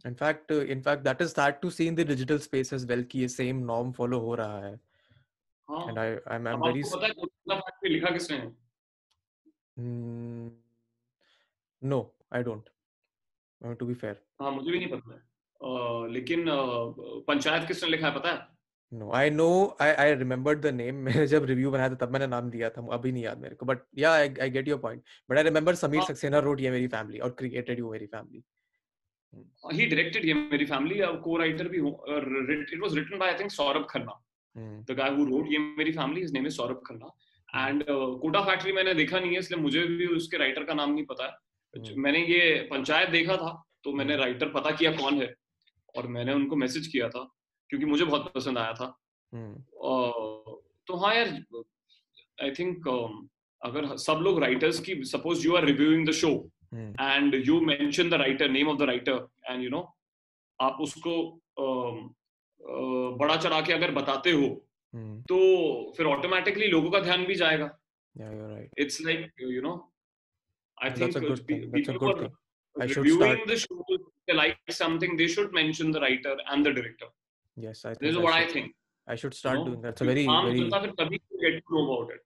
in fact uh, in fact that is sad to see in the digital space as well कि ये same norm follow हो रहा है हाँ, and I I'm, I'm very पता है फैक्ट पे लिखा किसने है mm, no I don't uh, to be fair हाँ मुझे भी नहीं पता है uh, लेकिन uh, पंचायत किसने लिखा है पता है no I know I I remembered the name मैंने जब रिव्यू बनाया था तब मैंने नाम दिया था अभी नहीं याद मेरे को but yeah I get your point but I remember Sameer. Saxena wrote ये मेरी फैमिली और क्रिएटेड यू मेरी फैमिली ही डायरेक्टेड ये मेरी फैमिली और को-राइटर भी हूँ it was written by I think Saurabh Khanna the guy who wrote ये मेरी family his name is Saurabh Khanna and Kota factory मैंने देखा नहीं है इसलिए मुझे भी उसके राइटर का नाम नहीं पता है। हम्म। मैंने ये पंचायत देखा था तो मैंने राइटर पता किया कौन है और मैंने उनको मैसेज किया था। क्योंकि मुझे बहुत पसंद आया था। तो हाँ यार आई थिंक um, अगर सब लोग राइटर्स की suppose you are reviewing the show and you mention the writer name of the writer and you know आप उसको um, बड़ा चढ़ा के अगर बताते हो तो फिर ऑटोमेटिकली लोगों का ध्यान भी जाएगा। It's like you know I think the should start. The show, if they like something, they should mention the. Yes, I. This is what I think. I should start doing that. It's a very, very. Get to know about it.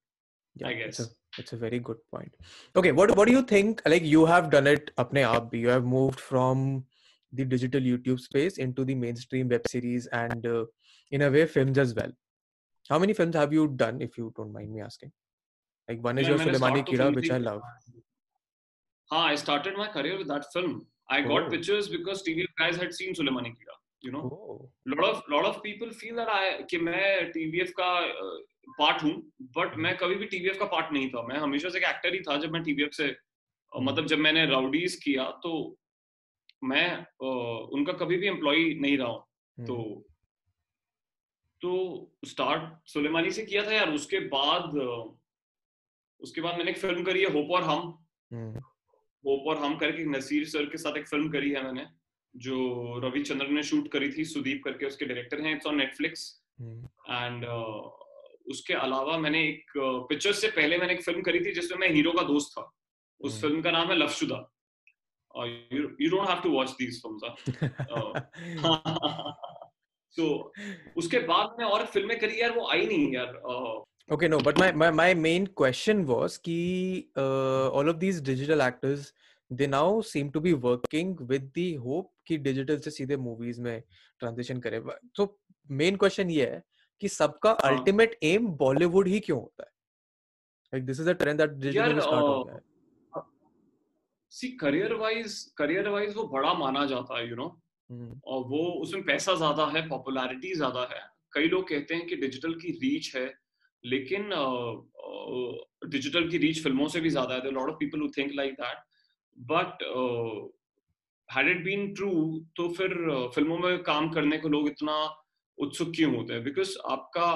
Yeah, I guess. A, it's a very good point. Okay, what what do you think? Like you have done it, apne aap You have moved from the digital YouTube space into the mainstream web series and, uh, in a way, films as well. How many films have you done, if you don't mind me asking? Like one is yeah, your Suleimani Kira, which I love. Ha, I started my career with that film. I oh. got pictures because TV guys had seen Suleimani Kira. Know. Oh, lot of lot of people feel that I कि मैं TVF का part हूँ but मैं कभी भी TVF का part नहीं था। मैं हमेशा से एक एक्टर ही था जब मैं TVF से हम्म। मतलब जब मैंने राउडीज किया तो मैं उनका कभी भी एम्प्लॉय नहीं रहा हूँ। Hmm, तो तो स्टार्ट सुलेमानी से किया था यार। उसके बाद उसके बाद मैंने एक फ़िल्म करी है होप और हम होप और हम करके नसीर सर के साथ एक फ़िल्म करी है मैंने। जो रविचंद्रन ने शूट करी थी सुदीप करके उसके डायरेक्टर हैं इट्स ऑन नेटफ्लिक्स एंड उसके अलावा मैंने एक पिक्चर से पहले मैंने एक फ़िल्म करी थी जिसमें मैं हीरो का दोस्त था। उस हम्म। फ़िल्म का नाम है Luvshuda you don't have to watch these films so उसके बाद मैं और फ़िल्में करी यार वो आई नहीं यार uh, Okay, no, but my, my, my main question कि uh, all of these digital they now seem to be working with the hope कि digital से सीधे movies में transition करे तो main question ये है कि सबका हाँ। ultimate aim Bollywood ही क्यों होता है like this is a trend that digital यार, में start हो uh, गया है see career wise career wise वो बड़ा माना जाता है यू नो हम्म, और वो उसमें पैसा ज़्यादा है पॉपुलैरिटी ज़्यादा है कई लोग कहते हैं कि डिजिटल की रीच है लेकिन डिजिटल uh, uh, की रीच फ़िल्मों से भी ज़्यादा है lot of people who think like that but had it been true तो फिर uh, फ़िल्मों में काम करने को लोग इतना उत्सुक क्यों होते हैं? बिकॉज़ आपका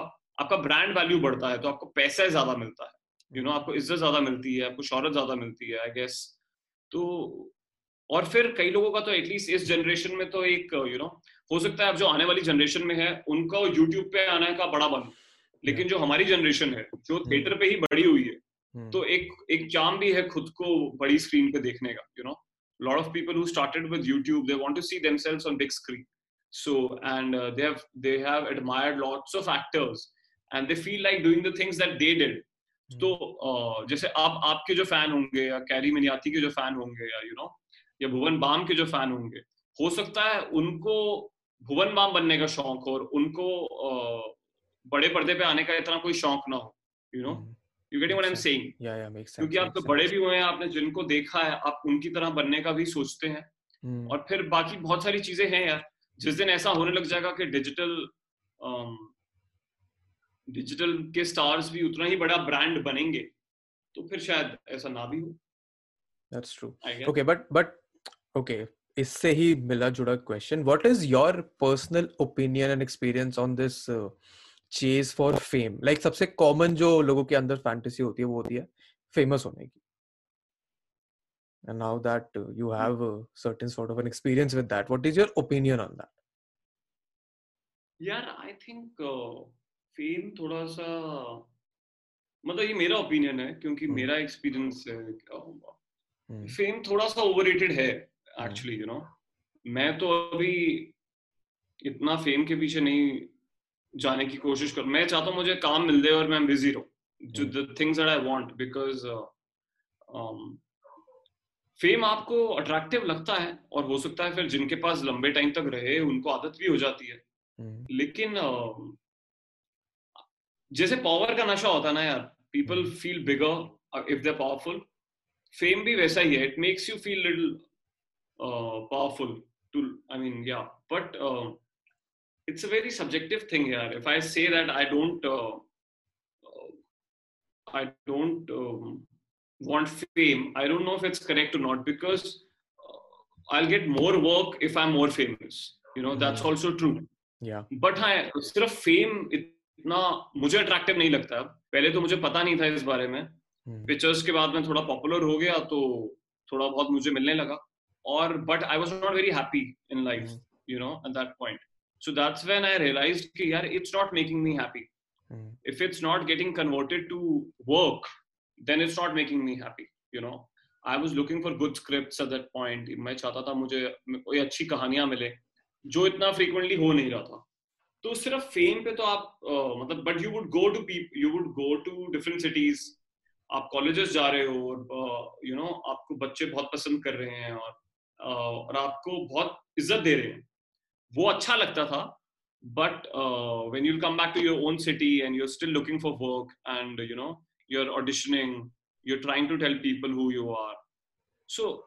आपका ब्रांड वैल्यू बढ़ता है तो आपको पैसा ज़्यादा मिलता है। यू you नो know, आपको इज़्ज़त ज़्यादा मिलती है आपको शहरत ज़्यादा मिलती है आई गेस तो और फिर कई लोगों का तो एटलीस्ट इस जनरेशन में तो एक यू you नो know, हो सकता है अब जो आने वाली जनरेशन में है उनका यूट्यूब पे आने का बड़ा बन। लेकिन जो हमारी जनरेशन है जो थिएटर पे ही बड़ी हुई है तो हम्म। एक एक चाम भी है खुद को बड़ी स्क्रीन पे देखने का you know lot of people started with YouTube they want to see themselves on big screen so and they have they have admired lots of actors and they feel like doing the things that they did तो जैसे आप आपके जो fan होंगे या carry मिनियाती के जो fan होंगे या यू नो या भुवन बाम के जो फ़ैन होंगे हो सकता है उनको भुवन बाम बनने का शौक हो और उनको बड़े पर्दे पे आने का इतना कोई शौक ना हो you know hmm. You getting what I am saying yeah yeah makes sense क्योंकि आप तो. बड़े भी हुए हैं आपने जिनको देखा है आप उनकी तरह बनने का भी सोचते हैं। हम्म, और फिर बाकी बहुत सारी चीज़ें हैं यार जिस दिन ऐसा होने लग जाएगा कि डिजिटल डिजिटल के स्टार्स भी उतना ही बड़ा ब्रांड बनेंगे तो फिर शायद ऐसा ना भी हो। That's true. I guess okay but but इससे ही मिला जुड़ा question what is your personal opinion and experience on this chase for fame. Like सबसे कॉमन जो लोगों के अंदर फैंटेसी होती है वो होती है फ़ेमस होने की। And now that uh, you have a certain sort of an experience with that what is your opinion on that? यार आई थिंक फेम थोड़ा सा मतलब ये मेरा ओपिनियन है क्योंकि हम्म। मेरा एक्सपीरियंस है Hmm. फेम थोड़ा सा ओवररेटेड है एक्चुअली यू नो मैं तो अभी इतना फेम के पीछे नहीं जाने की कोशिश कर। मैं चाहता हूँ मुझे काम मिल जाए और मैं बिज़ी रहूँ। जो the things that I want because fame आपको अट्रैक्टिव लगता है और हो सकता है फिर जिनके पास लंबे टाइम तक रहे उनको आदत भी हो जाती है। Hmm. लेकिन अ, जैसे पावर का नशा होता है ना यार people feel bigger if they powerful fame भी वैसा ही है it makes you feel little powerful too I mean yeah but uh, it's a very subjective thing here if i say that i don't uh, uh, i don't um, want fame i don't know if it's correct or not because uh, i'll get more work if i'm more famous you know that's Mhm. also true yeah हाँ सिर्फ़ fame इतना मुझे attractive नहीं लगता पहले तो मुझे पता नहीं था इस बारे में Hmm. पिक्चर्स के बाद मैं थोड़ा पॉपुलर हो गया तो थोड़ा बहुत मुझे मिलने लगा और but I was not very happy in life Hmm. You know at that point so that's when I realized कि यार it's not making me happy Hmm. if it's not getting converted to work then it's not making me happy you know. I was looking for good scripts at that point. मैं चाहता था मुझे कोई अच्छी कहानियाँ मिले जो इतना frequently हो नहीं रहा था। तो सिर्फ़ फेम पे तो आप अ, मतलब but you would go to you would go to different cities आप कॉलेजेस जा रहे हो और यू नो आपको बच्चे बहुत पसंद कर रहे हैं और अ, और आपको बहुत इज़्ज़त दे रहे हैं। वो अच्छा लगता था but uh, when you'll come back to your own city and you're still looking for work and you know you're auditioning you're trying to tell people who you are so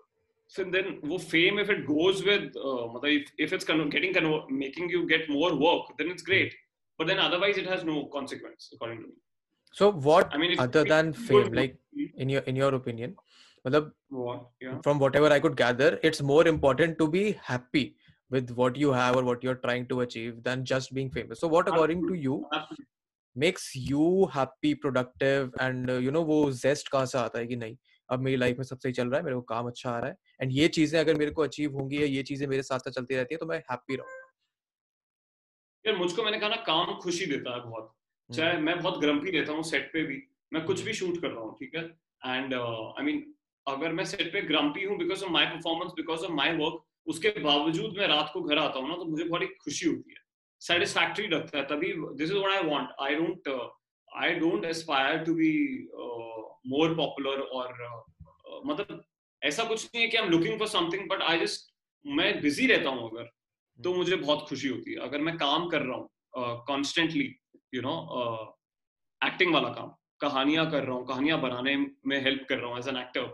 so then wo fame if it goes with uh, matlab if, if it's con- getting con- making you get more work then it's great but then otherwise it has no consequence according to me so what i mean it's other than it's fame good. like in your in your opinion मतलब what yeah from whatever I could gather, it's more important to be happy With what you have or what you're trying to achieve than just being famous. So, what according to you Absolutely. makes you happy, productive, and uh, वो zest कहाँ से आता है कि नहीं? अब मेरी life में सब सही चल रहा है मेरे को काम अच्छा आ रहा है एंड ये चीज़ें अगर मेरे को अचीव होंगी या ये चीज़ें मेरे साथ साथ चलती रहती है तो मैं हैप्पी रहूँ। यार मुझको मैंने कहा ना काम खुशी देता है बहुत। चाहे मैं बहुत ग्रम्पी रहता हूँ सेट पे भी मैं कुछ भी शूट कर रहा हूँ ठीक है? एंड आई मीन अगर मैं सेट पे ग्रम्पी हूँ because of my performance because of my work उसके बावजूद मैं रात को घर आता हूँ ना तो मुझे बहुत एक खुशी होती है। सेटिस्फैक्ट्री लगता है, तभी this is I want I don't I don't aspire to be more popular और मतलब ऐसा कुछ नहीं है कि I am looking for something but I just मैं बिज़ी रहता हूँ अगर तो मुझे बहुत खुशी होती है। अगर मैं काम कर रहा हूँ कॉन्स्टेंटली यू नो एक्टिंग वाला काम, कहानियाँ कर रहा हूँ, कहानियाँ बनाने में हेल्प कर रहा हूँ एज एन एक्टर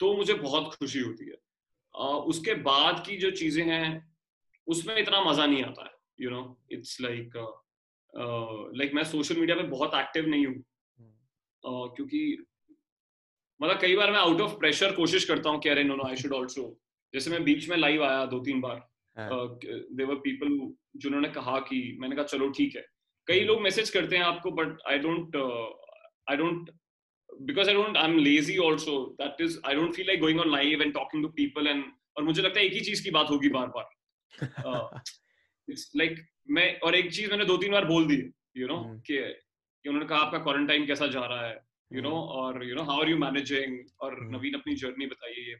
तो मुझे बहुत खुशी होती है। उसके बाद की जो चीज़ें हैं उसमें इतना मज़ा नहीं आता है you know it's like like मैं सोशल मीडिया पे बहुत एक्टिव नहीं हूँ। uh, क्योंकि मतलब कई बार मैं आउट ऑफ़ प्रेशर कोशिश करता हूँ कि अरे no no I should also जैसे मैं बीच में लाइव आया दो तीन बार देवर पीपल जिन्होंने कहा कि मैंने कहा चलो ठीक है। कई लोग मैसेज करते हैं आपको but I don't I don't because I don't, I'm lazy also. That is, I don't feel like going on live and talking to people and और मुझे लगता है एक ही चीज़ की बात होगी बार बार। इट्स लाइक मैं और एक चीज़ मैंने दो तीन बार बोल दी यू नो कि कि उन्होंने कहा आपका क्वारंटाइन कैसा जा रहा है? यू नो और you know how are you managing और नवीन अपनी जर्नी बताइए ये।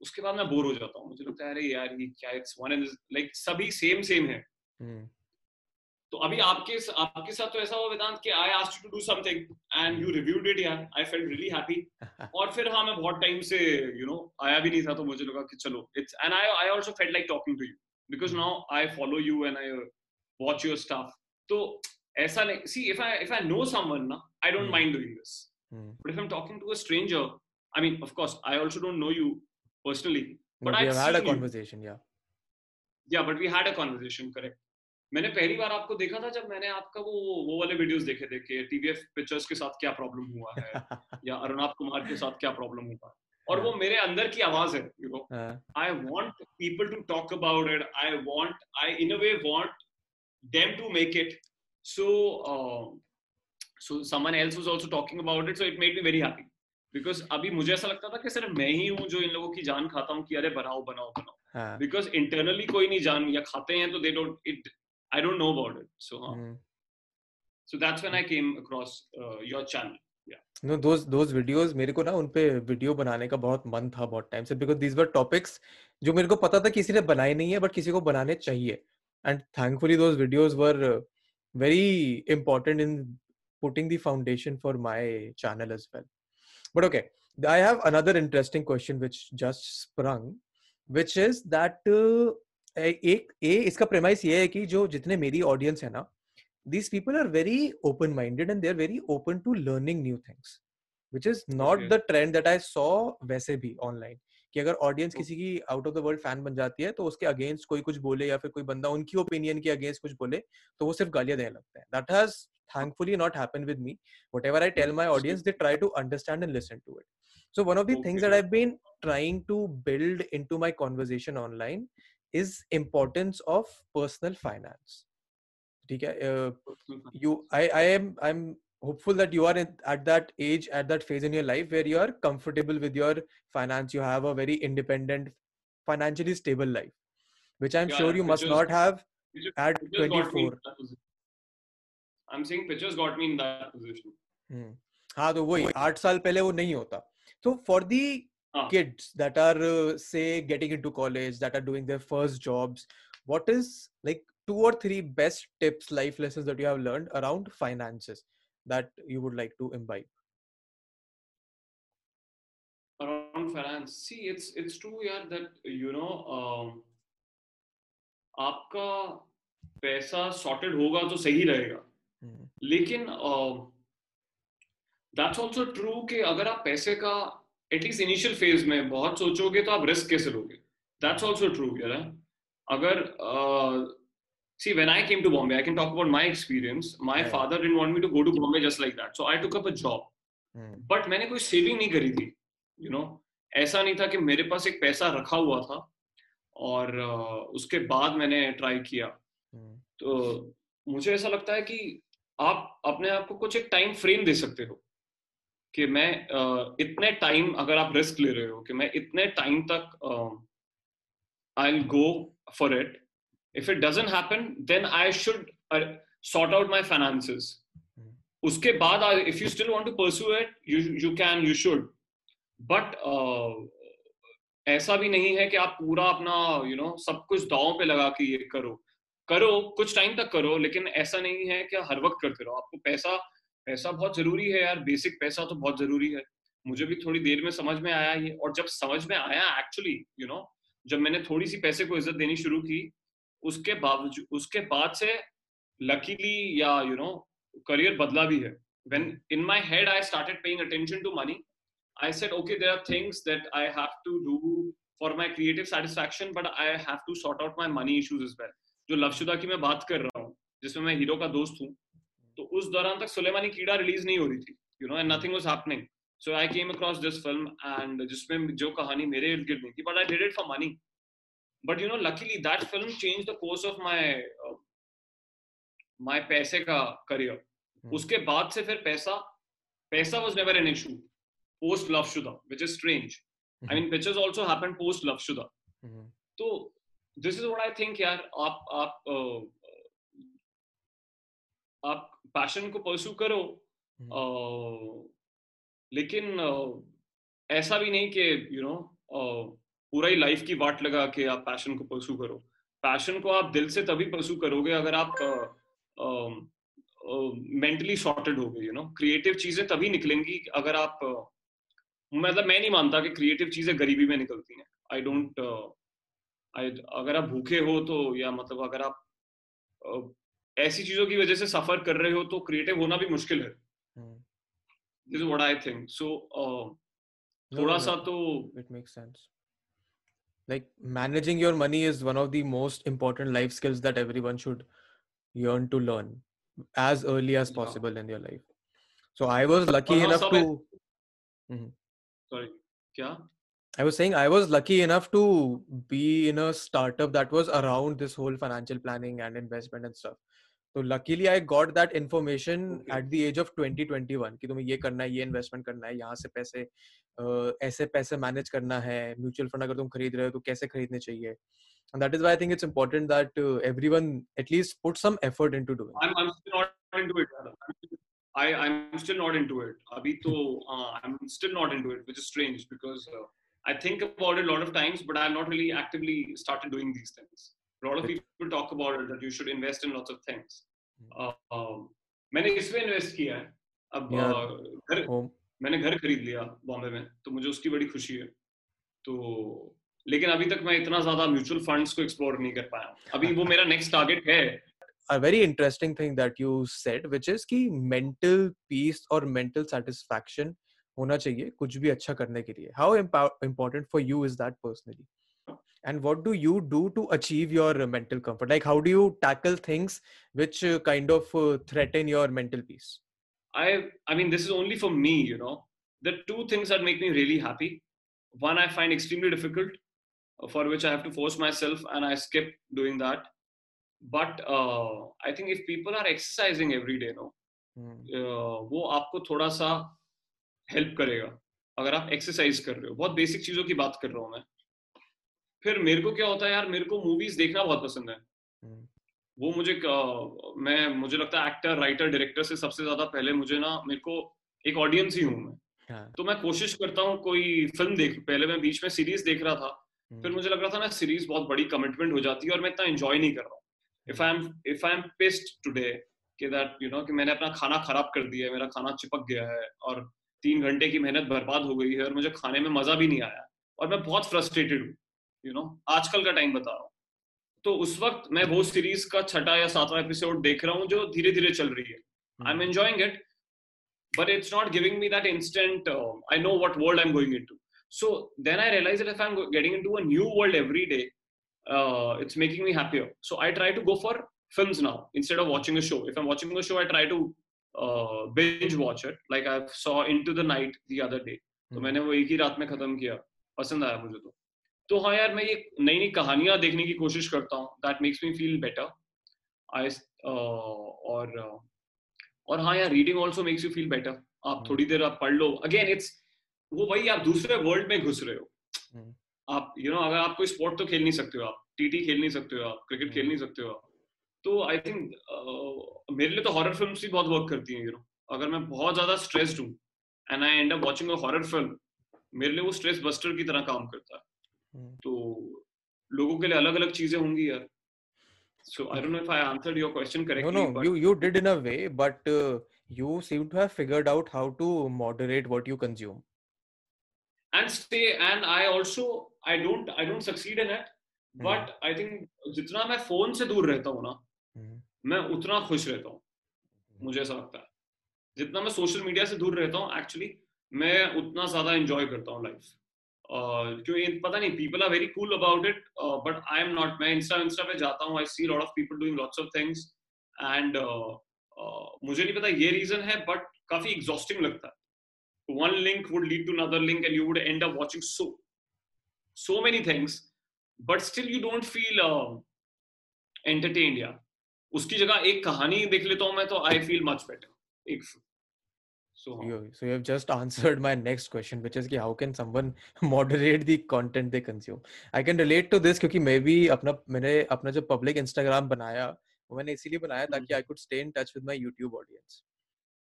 उसके बाद मैं बोर हो जाता हूँ। मुझे लगता है अरे यार ये क्या इट्स वन एंड लाइक सभी सेम सेम है। तो अभी आपके आपके साथ तो ऐसा हुआ वेदांत कि I asked to do something and you reviewed it यार. आई फेल्ट रियली हैप्पी और फिर हाँ मैं बहुत टाइम से यू you नो know, आया भी नहीं था तो मुझे लगा कि चलो it's and I I also felt like talking to you because now I follow you and I watch your stuff तो ऐसा नहीं see if I if I know someone ना I don't mind doing this but if I am talking to a stranger I mean of course I also don't know you personally but I had a conversation yeah yeah but we had a conversation correct मैंने पहली बार आपको देखा था जब मैंने आपका वो वो वाले वीडियोस देखे थे कि टीवीएफ पिक्चर्स के साथ क्या प्रॉब्लम हुआ है या अरुणाब कुमार के साथ क्या प्रॉब्लम हुआ और वो मेरे अंदर की आवाज़ है you know I want people to talk about it I want I in a way want them to make it so so someone else was also talking about it so it made me very happy because अभी मुझे ऐसा लगता था कि सिर्फ़ मैं ही हूँ जो इन लोगों की जान खाता हूँ कि अरे बनाओ बनाओ बनाओ। बिकॉज़ इंटरनली कोई नहीं जान या खाते हैं तो they don't it I don't know about it. So, huh. mm. so that's when I came across uh, your channel. Yeah. No, those those videos मेरे को ना उन पे वीडियो बनाने का बहुत मन था बहुत टाइम से बिकॉज दीज वर टॉपिक्स जो मेरे को पता था किसी ने बनाए नहीं है बट किसी को बनाने चाहिए and thankfully those videos were very important in putting the foundation for my channel as well. But okay, I have another interesting question which just sprung, which is that uh, एक ए इसका premise ये है कि जो जितने मेरी audience है ना these people are very open minded and they are very open to learning new things which is not the trend that I saw वैसे भी ऑनलाइन कि अगर ऑडियंस oh. किसी की out of the world fan बन जाती है तो उसके अगेंस्ट कोई कुछ बोले या फिर कोई बंदा उनकी ओपिनियन के अगेंस्ट कुछ बोले तो वो सिर्फ़ गालियाँ देने लगता है। That has thankfully not happen with me whatever I tell my audience they try to understand and listen to it so one of the things that I been trying to build into my online is importance of personal finance ठीक है uh, you i i am i'm hopeful that you are in, at that age at that phase in your life where you are comfortable with your finance you have a very independent financially stable life which i'm Yeah, sure you must pictures- not have Pictures- at pictures got me in 24 that position. I'm saying pictures got me in that position. हम्म, हाँ तो वही आठ साल पहले वो नहीं होता तो फॉर दी हाँ. kids that are uh, say getting into college that are doing their first jobs what is like two or three best tips life lessons that you have learned around finances that you would like to imbibe around finance see it's it's true yeah that you know um, आपका पैसा sorted होगा तो सही रहेगा Hmm. लेकिन that's also true कि अगर आप पैसे का एटलीस्ट इनिशियल फ़ेज़ में बहुत सोचोगे तो आप रिस्क कैसे लोगे? दैट्स आल्सो ट्रू यार अगर see when i came to bombay i can talk about my experience. My Yeah. father didn't want me to go to bombay just like that. So i took up a job. Hmm. But मैंने कोई saving नहीं करी थी you no ऐसा नहीं था कि मेरे पास एक पैसा रखा हुआ था और उसके बाद मैंने ट्राई किया। Hmm. तो मुझे ऐसा लगता है कि आप अपने आप को कुछ एक टाइम फ्रेम दे सकते हो। कि मैं इतने टाइम अगर आप रिस्क ले रहे हो कि मैं इतने टाइम तक I will go for it if it doesn't happen then I should sort out my finances. उसके बाद if you still want to pursue it you you can you should but ऐसा भी नहीं है कि आप पूरा अपना यू you नो know, सब कुछ दाव पे लगा के ये करो। करो कुछ टाइम तक करो लेकिन ऐसा नहीं है कि हर वक्त करते रहो। आपको पैसा पैसा बहुत ज़रूरी है यार बेसिक पैसा तो बहुत ज़रूरी है। मुझे भी थोड़ी देर में समझ में आया ये, और जब समझ में आया एक्चुअली यू नो जब मैंने थोड़ी सी पैसे को इज़्ज़त देनी शुरू की, उसके बावजूद उसके बाद से लकीली या यू नो करियर बदला भी है। When in my head I started paying attention to money I said okay there are things that I have to do for my creative satisfaction but I have to sort out my money issues इस पर जो लवशुदा की मैं बात कर रहा हूँ, जिसमें मैं हीरो का दोस्त हूँ तो उस दौरान तक सुलेमानी कीड़ा रिलीज़ नहीं हो रही थी you know and nothing was happening so I came across this film and जिसमें जो कहानी मेरे इर्द गिर्द थी but I did it for money but you know luckily that film change the course of my my पैसे का career Hmm. उसके बाद से फिर पैसा पैसा was never an issue post Luv Shuda which is strange I mean pictures also happened post Luv Shuda. तो this is what I think यार आप आप uh, आप पैशन को परस्यू करो Hmm. uh, लेकिन uh, ऐसा भी नहीं कि यू नो पूरा ही लाइफ की वाट लगा के आप पैशन को परस्यू करो। पैशन को आप दिल से तभी परस्यू करोगे अगर आप मेंटली सॉर्टेड हो गए यू नो क्रिएटिव चीज़ें तभी निकलेंगी अगर आप मतलब मैं नहीं मानता कि क्रिएटिव चीज़ें गरीबी में निकलती हैं। आई डोंट आई अगर आप भूखे हो तो या मतलब अगर आप ऐसी चीज़ों की वजह से सफ़र कर रहे हो तो क्रिएटिव होना भी मुश्किल है। This what I think so थोड़ा सा तो it makes sense like managing your money is one of the most important life skills that everyone should yearn to learn as early as possible in your life so I was lucky enough to sorry क्या? I was saying I was lucky enough to be in a startup that was around this whole financial planning and investment and stuff. So luckily i got that information Okay. at the age of 2021 कि तुम्हें ये करना है ये investment करना है यहाँ से पैसे अ, ऐसे पैसे मैनेज करना है म्यूचुअल फंड अगर तुम खरीद रहे हो तो कैसे खरीदने चाहिए and that is why i think it's important that uh, everyone at least put some effort into doing. I'm I'm still not into it. I I'm still not into it. अभी तो uh, I'm still not into it, which is strange because uh, I think about it a lot of times, but I've not really actively started doing these things. A lot of people talk about it that you should invest in lots of things. Hmm. Uh, um, मैंने इसमें invest किया है अब uh, घर मैंने घर खरीद लिया बॉम्बे में तो मुझे उसकी बड़ी खुशी है तो लेकिन अभी तक मैं इतना ज़्यादा म्यूचुअल फंड्स को एक्सप्लोर नहीं कर पाया अभी वो मेरा नेक्स्ट टारगेट है a very interesting thing that you said which is कि mental peace or mental satisfaction होना चाहिए कुछ भी अच्छा करने के लिए how important for you is that personally and what do you do to achieve your mental comfort like how do you tackle things which uh, kind of uh, threaten your mental peace i i mean this is only for me you know the two things that make me really happy one i find extremely difficult uh, for which i have to force myself and i skip doing that but uh, i think if people are exercising every day no hmm. uh, वो आपको थोड़ा सा help करेगा अगर आप exercise कर रहे हो बहुत बेसिक चीजों की बात कर रहा हूँ मैं फिर मेरे को क्या होता है यार मेरे को मूवीज़ देखना बहुत पसंद है हम्म। वो मुझे मैं मुझे लगता है एक्टर राइटर डायरेक्टर से सबसे ज़्यादा पहले मुझे ना मेरे को एक ऑडियंस ही हूँ मैं हाँ. तो मैं कोशिश करता हूँ कोई फ़िल्म देख पहले मैं बीच में सीरीज़ देख रहा था फिर हम्म। मुझे लग रहा था ना सीरीज़ बहुत बड़ी कमिटमेंट हो जाती है और मैं इतना एंजॉय नहीं कर रहा हूँ if I am if I am pissed today कि दैट यू नो कि मैंने अपना खाना खराब कर दिया है मेरा खाना चिपक गया है और तीन घंटे की मेहनत बर्बाद हो गई है और मुझे खाने में मज़ा भी नहीं आया और मैं बहुत फ्रस्ट्रेटेड हूँ यू नो आजकल का टाइम बता रहा हूँ। तो उस वक्त मैं वो सीरीज़ का छठा या सातवां एपिसोड देख रहा हूँ जो धीरे धीरे चल रही है। I am enjoying it but it's not giving me that instant I know what world I am going into so then I realise if I am getting into a new world every day it's making me happy so I try to go for film now instead of watching show if am watching show I try to binge watch it like I saw in to the night the other day तो हम्म। मैंने वो एक ही रात में खत्म किया। पसंद आया मुझे तो। तो हाँ यार मैं ये नई नई कहानियाँ देखने की कोशिश करता हूँ। That makes me feel better I और और हाँ यार reading also makes you feel better आप थोड़ी देर आप पढ़ लो। अगेन इट्स वो भाई आप दूसरे वर्ल्ड में घुस रहे हो। hmm. आप यू you नो know, अगर आप कोई स्पोर्ट तो खेल नहीं सकते हो आप। टीटी खेल नहीं सकते हो आप। क्रिकेट खेल नहीं सकते हो आप। तो आई थिंक uh, मेरे लिए तो हॉरर फ़िल्म भी बहुत वर्क करती हैं यू नो अगर मैं बहुत ज़्यादा स्ट्रेस्ड हूँ and I end up watching a horror film मेरे लिए वो स्ट्रेस बस्टर की तरह काम करता है। तो लोगों के लिए अलग अलग चीज़ें होंगी यार so i don't know if i answered your question correctly no no but... you you did in a way but uh, you seem to have figured out how to moderate what you consume and stay and i also i don't i don't succeed in it but hmm. i think जितना मैं phone से दूर रहता हूँ ना hmm. मैं उतना खुश रहता हूँ मुझे ऐसा लगता है जितना मैं सोशल मीडिया से दूर रहता हूँ एक्चुअली मैं उतना ज़्यादा एंजॉय करता हूँ लाइफ क्योंकि पता नहीं people are very cool about it but I am not मैं इंस्टा इंस्टा पे जाता हूँ I see lot of people doing lots of things and मुझे नहीं पता ये रीजन है बट काफ़ी एग्जॉस्टिंग लगता है। One link would lead to another link and you would end up watching so so many things but still you don't feel uh, entertained यार। उसकी जगह एक कहानी देख लेता हूँ मैं तो आई फील मच बेटर एक So, you, so you have just answered my next question, which is कि how can someone moderate the content they consume? I can relate to this क्योंकि मैं भी अपना मैंने अपना जो public Instagram बनाया वो मैंने इसीलिए बनाया ताकि I could stay in touch with my YouTube audience.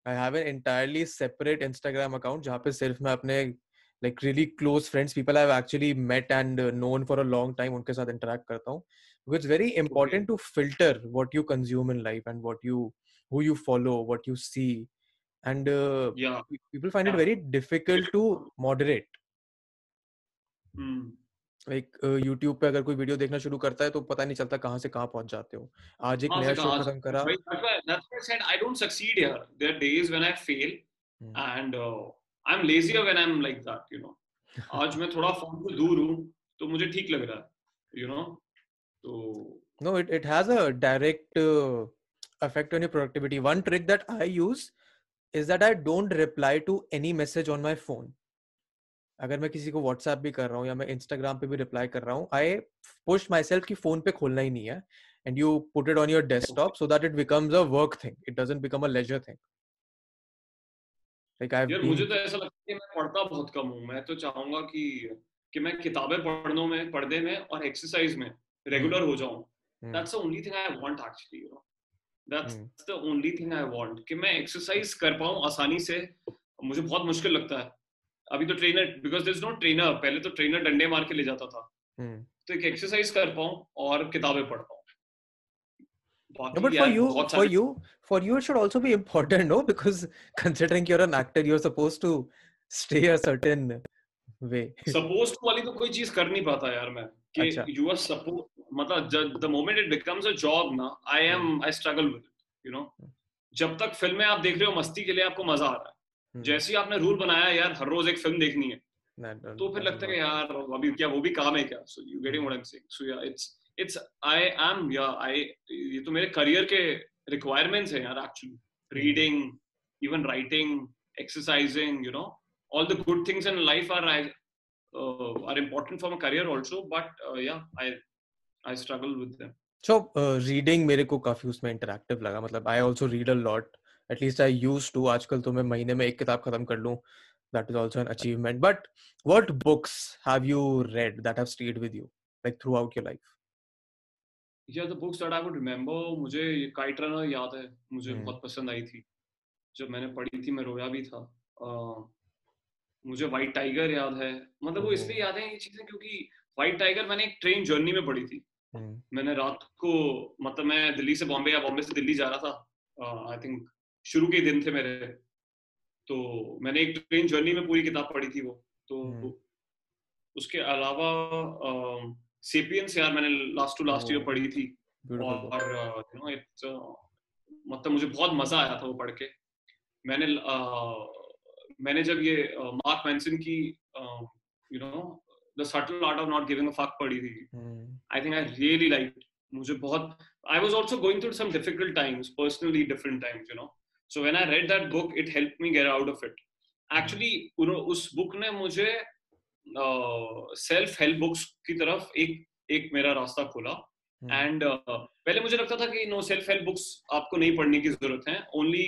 I have an entirely separate Instagram account जहाँ पे सिर्फ़ मैं अपने like really close friends, people I've actually met and known for a long time उनके साथ interact करता हूँ. Very important okay. to filter what you consume in life and what you who you follow, what you see and uh, yeah people find yeah. it very difficult to moderate hmm. Like YouTube पे अगर कोई video देखना शुरू करता है तो पता नहीं चलता कहाँ से कहाँ पहुँच जाते हो आज एक नया शो खत्म करा that's why I said I don't succeed here there are days when I fail hmm. and uh, I'm lazier when I'm like that you know आज मैं थोड़ा फ़ोन से दूर हूँ तो मुझे ठीक लग रहा है you know तो no it it has a direct uh, effect on your productivity one trick that I is that I don't reply to any message on my phone. अगर मैं किसी को व्हाट्सएप भी कर रहा हूँ या मैं इंस्टाग्राम पे भी रिप्लाई कर रहा हूँ आई पुश माई सेल्फ की फ़ोन पे खोलना ही नहीं है and you put it on your desktop so that it becomes a work thing it doesn't become a leisure thing like I मुझे तो ऐसा लगता है कि मैं पढ़ता बहुत कम हूँ। मैं तो चाहूँगा कि कि मैं किताबें पढ़ने में पढ़ने में और एक्सरसाइज में रेगुलर हो जाऊँ। That's the only thing I want actually you know that's the only thing I want कि मैं एक्सरसाइज कर पाऊँ आसानी से मुझे बहुत मुश्किल लगता है अभी तो trainer because there is no trainer पहले तो ट्रेनर डंडे मार के ले जाता था hmm. तो एक एक्सरसाइज कर पाऊँ और किताबें पढ़ पाऊँ No, but yeah, for you, for you, for you, it should also be important, no? Because considering you're an actor, you're supposed to stay a certain way. supposed to वाली तो कोई चीज़ कर नहीं पाता यार मैं कि you are supposed मतलब the moment it becomes a job ना I am I struggle with you know जब तक फ़िल्में आप देख रहे हो मस्ती के लिए आपको मज़ा आ रहा है। हम्म, जैसे ही आपने रूल बनाया यार हर रोज एक फ़िल्म देखनी है that- that- तो फिर लगता है यार अभी क्या वो भी काम है क्या? So you getting what I am saying so yeah it's it's I am या आई ये तो मेरे करियर के रिक्वायरमेंट्स हैं यार actually reading even writing exercising you know all the good things in life are uh, are important for my career also but uh, yeah i i struggle with them. So uh, मेरे को काफ़ी उसमें interactive लगा मतलब I also read a lot at least I use to आजकल तो मैं महीने में एक किताब खत्म कर लूँ. That is also an achievement but what books have you read that have stayed with you like throughout your yeah the books that i would remember मुझे ये काइट याद है. मुझे हम्म। बहुत पसंद आई थी. जब मैंने पढ़ी थी मैं रोया भी था. uh, मुझे वाइट टाइगर याद है. मतलब वो इसलिए याद है ये चीज़ें क्योंकि वाइट टाइगर मैंने एक ट्रेन जर्नी में पढ़ी थी. मैंने रात को मतलब मैं दिल्ली से बॉम्बे या बॉम्बे से दिल्ली जा रहा था आई थिंक शुरू के दिन थे मेरे। तो मैंने एक ट्रेन जर्नी में पूरी किताब पढ़ी थी वो। तो हम्म। उसके अलावा सेपियंस यार मैंने लास्ट टू लास्ट ईयर पढ़ी थी। और यू नो इट्स मतलब मुझे बहुत मज़ा आया था वो पढ़ के। मैंने uh, मैंने जब ये मार्क मैंसन की you know the subtle art of not giving a fuck पढ़ी थी I think I really liked. मुझे बहुत I was also going through some difficult times, personally different times, you know. So when I read that book, it helped me get out of it. Actually, उन्हों- उस book ने मुझे self help books की तरफ़ एक एक मेरा रास्ता खोला एंड पहले मुझे लगता था कि नो सेल्फ हेल्प बुक्स आपको नहीं पढ़ने की ज़रूरत है ओनली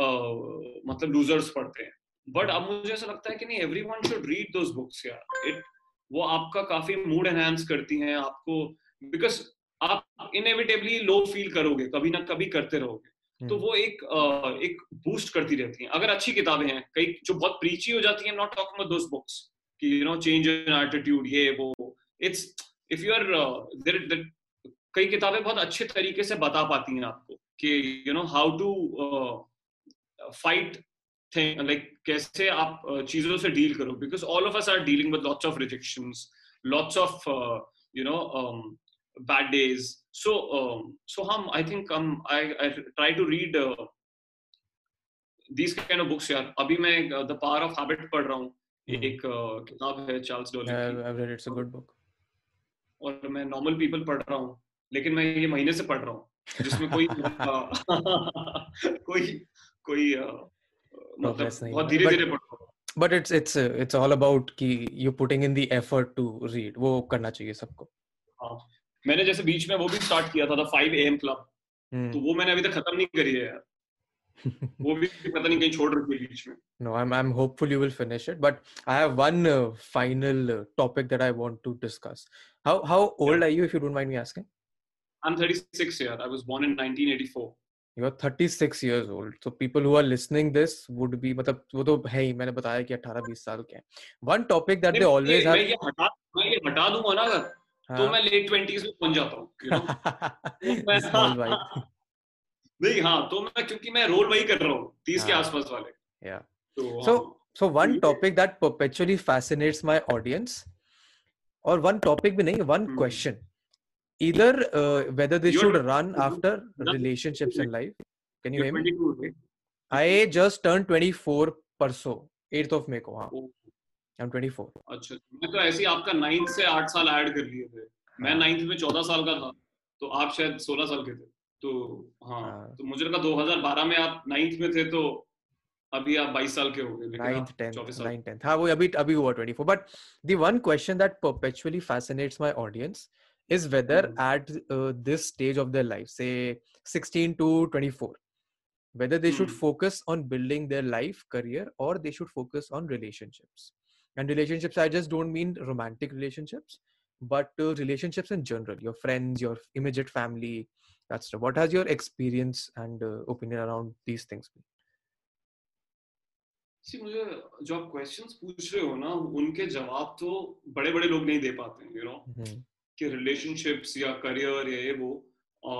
uh, मतलब लूजर्स पढ़ते हैं बट अब मुझे ऐसा लगता है कि नहीं everyone should read those books यार इट वो आपका काफ़ी मूड एनहेंस करती हैं आपको बिकॉज़ आप इनएविटेबली लो फील करोगे कभी ना कभी करते रहोगे। तो वो एक एक बूस्ट करती रहती हैं। अगर अच्छी किताबें हैं कई जो बहुत प्रीची हो जाती हैं not talking about those books कि you know change in attitude ये वो। It's if you are there कई किताबें बहुत अच्छे तरीके से बता पाती हैं आपको कि you know how to fight like कैसे आप uh, चीज़ों से डील करो? Because all of us are dealing with lots of rejections lots of you know bad days. So um, so hum i think um i i try to read uh, these kind of books यार अभी मैं the power of habit पढ़ रहा हूँ। एक uh, किताब है Charles डॉलिक की I've read it's a good book. और मैं नॉर्मल पीपल पढ़ रहा हूँ लेकिन मैं ये महीने से पढ़ रहा हूँ जिसमें कोई कोई कोई मतलब बहुत है, पढ़ हूँ it's it's uh, it's all about कि you putting in the effort to read. वो करना चाहिए सबको. हाँ मैंने जैसे बीच में वो भी स्टार्ट किया था the five AM club Hmm. तो वो मैंने अभी तक खत्म नहीं करी है यार वो भी पता नहीं कहीं छोड़ रखी है बीच में No, I'm I'm hopeful you will finish it. But I have one uh, final uh, topic that I want to discuss. How how old are you, if you don't mind me asking? I'm 36 year. I was born in 1984. You are 36 years old. So people who are listening this would be मतलब वो तो है ही मैंने बताया कि 18-20 साल के हैं. One topic that they नहीं, always have. मैं ये हटा मैं ये हटा दूँगा ना अगर तो हाँ. मैं लेट ट्वेंटीज में पहुँच जाता हूँ. नहीं हाँ तो मैं क्योंकि मैं रोल वही कर रहा हूँ तीस के हाँ। आसपास वाले Yeah. तो So हाँ, so one ये- topic that perpetually fascinates my audience, or one topic भी नहीं, one Hmm. Either uh, whether they You're- should run after relationships in life. Can you hear me? 22? I just turned 24 परसों 8th of May को हाँ ओ, I'm 24 अच्छा मैं तो ऐसे ही आपका नाइन्थ से आठ साल ऐड कर लिए थे मैं हाँ। नाइन्थ में चौदह साल का था तो आप शायद सोलह साल के थे तो हाँ हाँ। तो मुझे लगा 2012 में आप नाइन्थ में थे तो अभी आप 22 साल के हो गए लेकिन ninth आप 10th 24 साल 9th 10th हाँ वो अभी अभी हुआ 24 but the one question that perpetually fascinates my audience is whether Mhm. at uh, this stage of their life say 16 to 24 whether they should Hmm. focus on building their life career or they should focus on relationships and relationships i just don't mean romantic relationships but uh, relationships in general your friends your immediate family that stuff what has your experience and uh, opinion around these things been? सी मुझे जो आप questions पूछ रहे हो ना उनके जवाब तो बड़े बड़े लोग नहीं दे पाते यू नो Mhm. कि रिलेशनशिप्स या करियर या ये वो अ,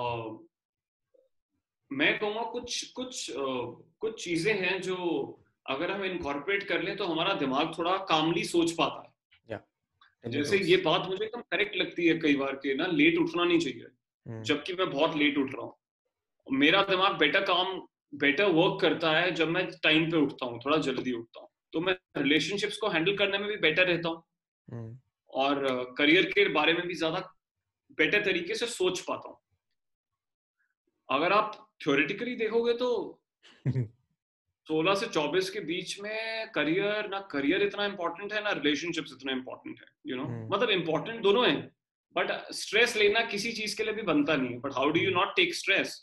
मैं कहूँगा कुछ कुछ अ, कुछ चीज़ें हैं जो अगर हम इनकॉर्पोरेट कर लें तो हमारा दिमाग थोड़ा कामली सोच पाता है yeah. जैसे ये बात मुझे एकदम करेक्ट लगती है कई बार के ना लेट उठना नहीं चाहिए हम्म। जबकि मैं बहुत लेट उठ रहा हूँ मेरा दिमाग बेटर काम बेटर वर्क करता है जब मैं टाइम पे उठता हूँ थोड़ा जल्दी उठता हूँ तो मैं रिलेशनशिप्स को हैंडल करने में भी बेटर रहता हूँ हम्म। और करियर के बारे में भी ज़्यादा बेटर तरीके से सोच पाता हूँ। अगर आप थ्योरेटिकली देखोगे तो 16 से 24 के बीच में करियर ना करियर इतना इंपॉर्टेंट है ना रिलेशनशिप्स इतना इंपॉर्टेंट है यू you नो know? हम्म। मतलब इंपॉर्टेंट दोनों है बट स्ट्रेस लेना किसी चीज़ के लिए भी बनता नहीं है। But how do you not take stress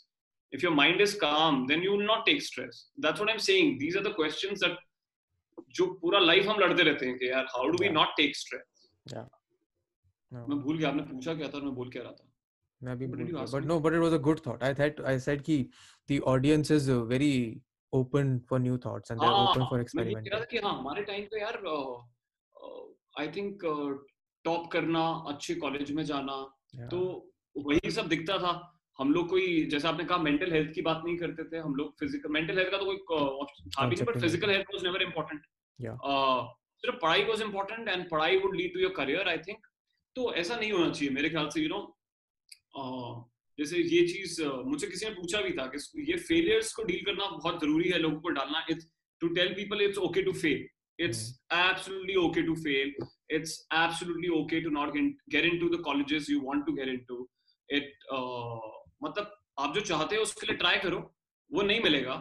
if your mind is calm then you will not take stress. That's what i'm saying. These are the questions that जो पूरा लाइफ हम लड़ते रहते हैं कि यार how do we not take stress No. मैं भूल गया आपने पूछा क्या था और मैं बोल क्या रहा था। मैं भी भूल गया no but it was a good thought. I thought I said कि the audience is uh, very open for new thoughts and they're हाँ open for मैं कि हाँ हमारे टाइम पे यार आई थिंक टॉप करना अच्छे कॉलेज में जाना yeah. तो वही सब दिखता था। हम लोग कोई जैसे आपने कहा मेंटल हेल्थ की बात नहीं करते थे हम लोग फ़िज़िकल मेंटल हेल्थ का तो कोई था भी नहीं but physical health was never important. सिर्फ़ पढ़ाई वाज इंपॉर्टेंट एंड पढ़ाई would lead to your career I think तो ऐसा नहीं होना चाहिए मेरे ख्याल से यू नो जैसे ये चीज़ मुझे किसी ने पूछा भी था कि ये फेलियर्स को डील करना बहुत ज़रूरी है लोगों को डालना। It's to tell people it's okay to fail it's absolutely okay to fail. It's absolutely okay to not get, get into the colleges you want to get into. It uh, मतलब आप जो चाहते हो उसके लिए ट्राई करो वो नहीं मिलेगा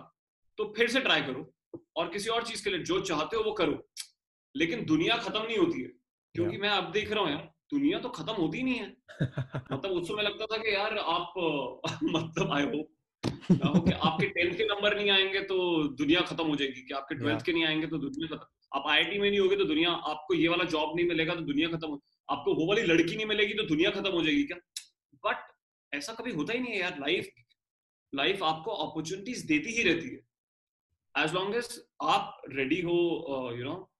तो फिर से ट्राई करो। और किसी और चीज़ के लिए जो चाहते हो वो करो। लेकिन दुनिया खत्म नहीं होती है। क्योंकि मैं अब देख रहा हूँ यार दुनिया तो खत्म होती ही नहीं है। मतलब उस समय लगता था कि यार आप मतलब आई होप कि आपके टेंथ के नंबर नहीं आएँगे तो दुनिया खत्म हो जाएगी। कि आपके ट्वेल्थ के नहीं आएँगे तो दुनिया खत्म। आप आईआईटी में नहीं होगे तो दुनिया आपको ये वाला जॉब नहीं मिलेगा तो दुनिया खत्म हो आपको वो वाली लड़की नहीं मिलेगी तो दुनिया खत्म हो जाएगी क्या? बट ऐसा कभी होता ही नहीं है यार। लाइफ लाइफ आपको अपॉर्चुनिटीज़ देती ही रहती है। एज लॉन्ग एज आप रेडी हो यू नो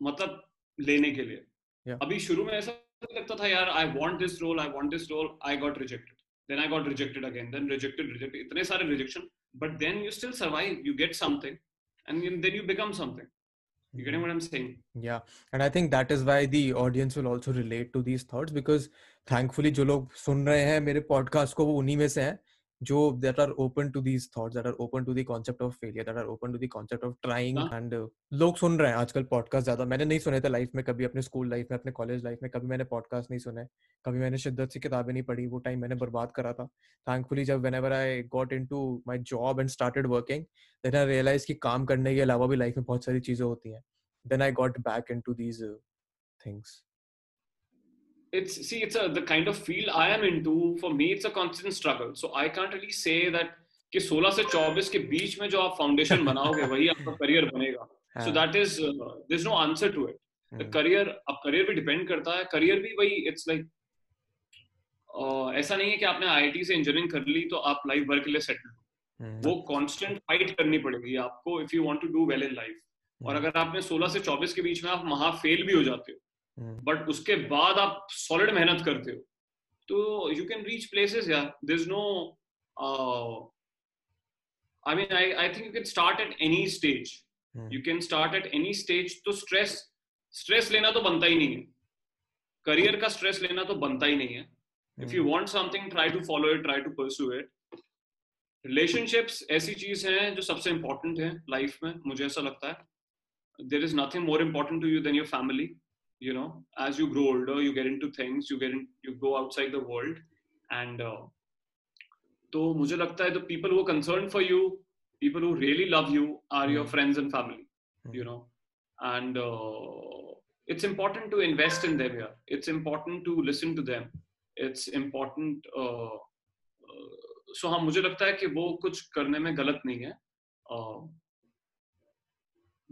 मतलब लेने के लिए Yeah. अभी शुरू में ऐसा लगता था यार I want this role I want this role I got rejected then I got rejected again, then rejected, rejected. इतने सारे but then you still survive. You get something, and then- then you become something. You getting what I'm saying? Yeah, and I think that is why the audience will also relate to these thoughts because thankfully जो लोग सुन रहे हैं मेरे podcast को वो उन्हीं में से हैं जो that are open to these thoughts that are open to the concept of failure that are open to the concept of trying and लोग सुन रहे हैं आजकल पॉडकास्ट ज़्यादा। मैंने नहीं सुने थे लाइफ में कभी अपने स्कूल लाइफ में अपने कॉलेज लाइफ में कभी मैंने पॉडकास्ट नहीं सुने। कभी मैंने शिद्दत से किताबें नहीं पढ़ी वो टाइम मैंने बर्बाद करा था। थैंकफुली जब when I got into job and started working then I realise की काम करने के अलावा भी लाइफ में बहुत सारी चीज़ें होती हैं। Then I got back in these things It's see, it's a the kind of field I am into. For me, it's a constant struggle. So I can't really say that कि 16 से 24 के बीच में जो आप फाउंडेशन बनाओगे वही आपका career बनेगा। सो हाँ, that is there is no answer to it career अब करियर भी डिपेंड करता है। करियर भी वही इट्स लाइक ऐसा नहीं है कि आपने आईआईटी से इंजीनियरिंग कर ली तो आप लाइफ भर के लिए सेटल हम्म, वो कांस्टेंट फाइट करनी पड़ेगी आपको if you want to do well in life और हम्म, अगर आपने 16 से 24 के बीच में आप महा फेल भी हो जाते हो बट उसके बाद आप सॉलिड मेहनत करते हो। तो यू कैन रीच प्लेसेस या there is no I mean I I think you can start at any stage hmm, you can start at any stage तो स्ट्रेस स्ट्रेस लेना तो बनता ही नहीं है। करियर का स्ट्रेस लेना तो बनता ही नहीं है। If you hmm, something try to follow it try to pursue it relationships ऐसी चीज़ है जो सबसे इंपॉर्टेंट है लाइफ में मुझे ऐसा लगता है। There is nothing more important to you than your family you know as you grow older you get into things you get in you go outside the world and uh, तो मुझे लगता है the people who are concerned for you people who really love you are your Hmm. friends and family you hmm, know and uh, it's important to invest in them yeah it's important to listen to them it's important uh, uh, so हाँ मुझे लगता है कि वो कुछ करने में गलत नहीं है uh,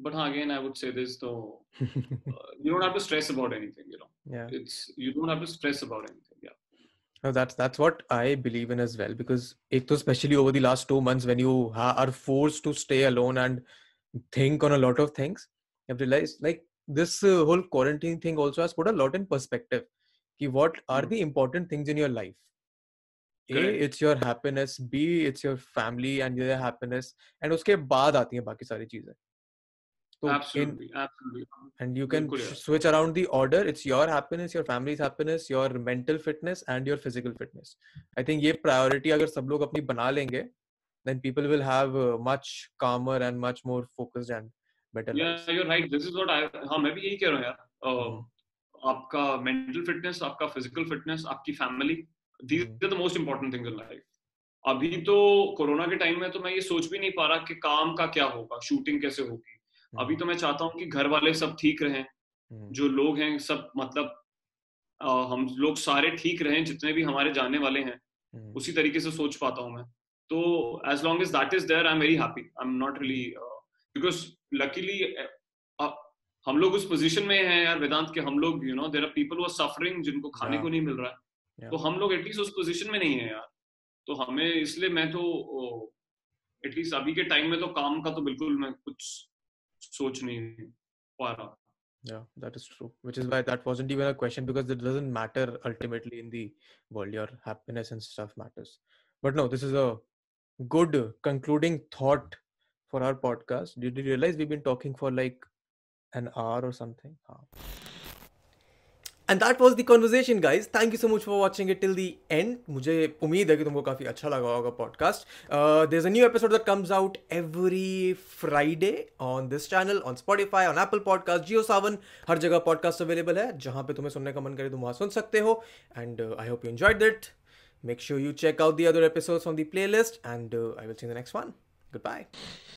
but हाँ again I would say this though uh, you don't have to stress about anything you know yeah. it's you don't have to stress about anything yeah No, that's that's what I believe in as well because एक तो especially over the last two months when you ha- are forced to stay alone and think on a lot of things, I've realized like this uh, whole quarantine thing also has put a lot in perspective. Ki what are Hmm. the important things in your life? A, Correct. it's your happiness. B, it's your family and your happiness. And उसके बाद आती हैं बाकी सारी चीजें. So absolutely, in absolutely and you can sh- switch around the order it's your happiness your family's happiness your mental fitness and your physical fitness i think ये priority अगर सब लोग अपनी बना लेंगे then people will have uh, much calmer and much more focused and better या lives you right this is what I हाँ मैं भी यही कह रहा हूँ यार हम्म, आपका मेंटल फिटनेस आपका फ़िज़िकल फिटनेस आपकी family these hmm, are the most important things in life अभी तो कोरोना के टाइम में तो मैं ये सोच भी नहीं पा रहा कि काम का क्या होगा शूटिंग कैसे होगी अभी हम्म, तो मैं चाहता हूँ कि घर वाले सब ठीक रहें हम्म, जो लोग हैं सब मतलब अह, हम लोग सारे ठीक रहें जितने भी हमारे जानने वाले हैं हम्म, उसी तरीके से सोच पाता हूँ मैं। तो as long as that is there I am very happy I am not really because luckily हम लोग उस पोजीशन में हैं यार वेदांत के हम लोग you know there are people who are suffering जिनको खाने Yeah. को नहीं मिल रहा है। Yeah. तो हम लोग एटलीस्ट उस पोजीशन में नहीं है यार। तो हमें इसलिए मैं तो एटलीस्ट अभी के टाइम में तो काम का तो बिल्कुल मैं कुछ सोच नहीं पा रहा Yeah, that is true. Which is why that wasn't even a question because it doesn't matter ultimately in the world. Your happiness and stuff matters. But no, this is a good concluding thought for our podcast. Did you realize we've been talking for like an hour or something? Huh. And that was the conversation, guys. Thank you so much for watching it till the end. मुझे उम्मीद है कि तुमको काफ़ी अच्छा लगा होगा podcast there's a new episode that comes out every Friday on this channel, on Spotify, on Apple Podcast, JioSavan. हर जगह पॉडकास्ट अवेलेबल है जहाँ पे तुम्हें सुनने का मन करे तुम वहाँ सुन सकते हो and I hope you it. Make sure you check out the other episodes on the playlist and uh, I will see you in the next one. Goodbye.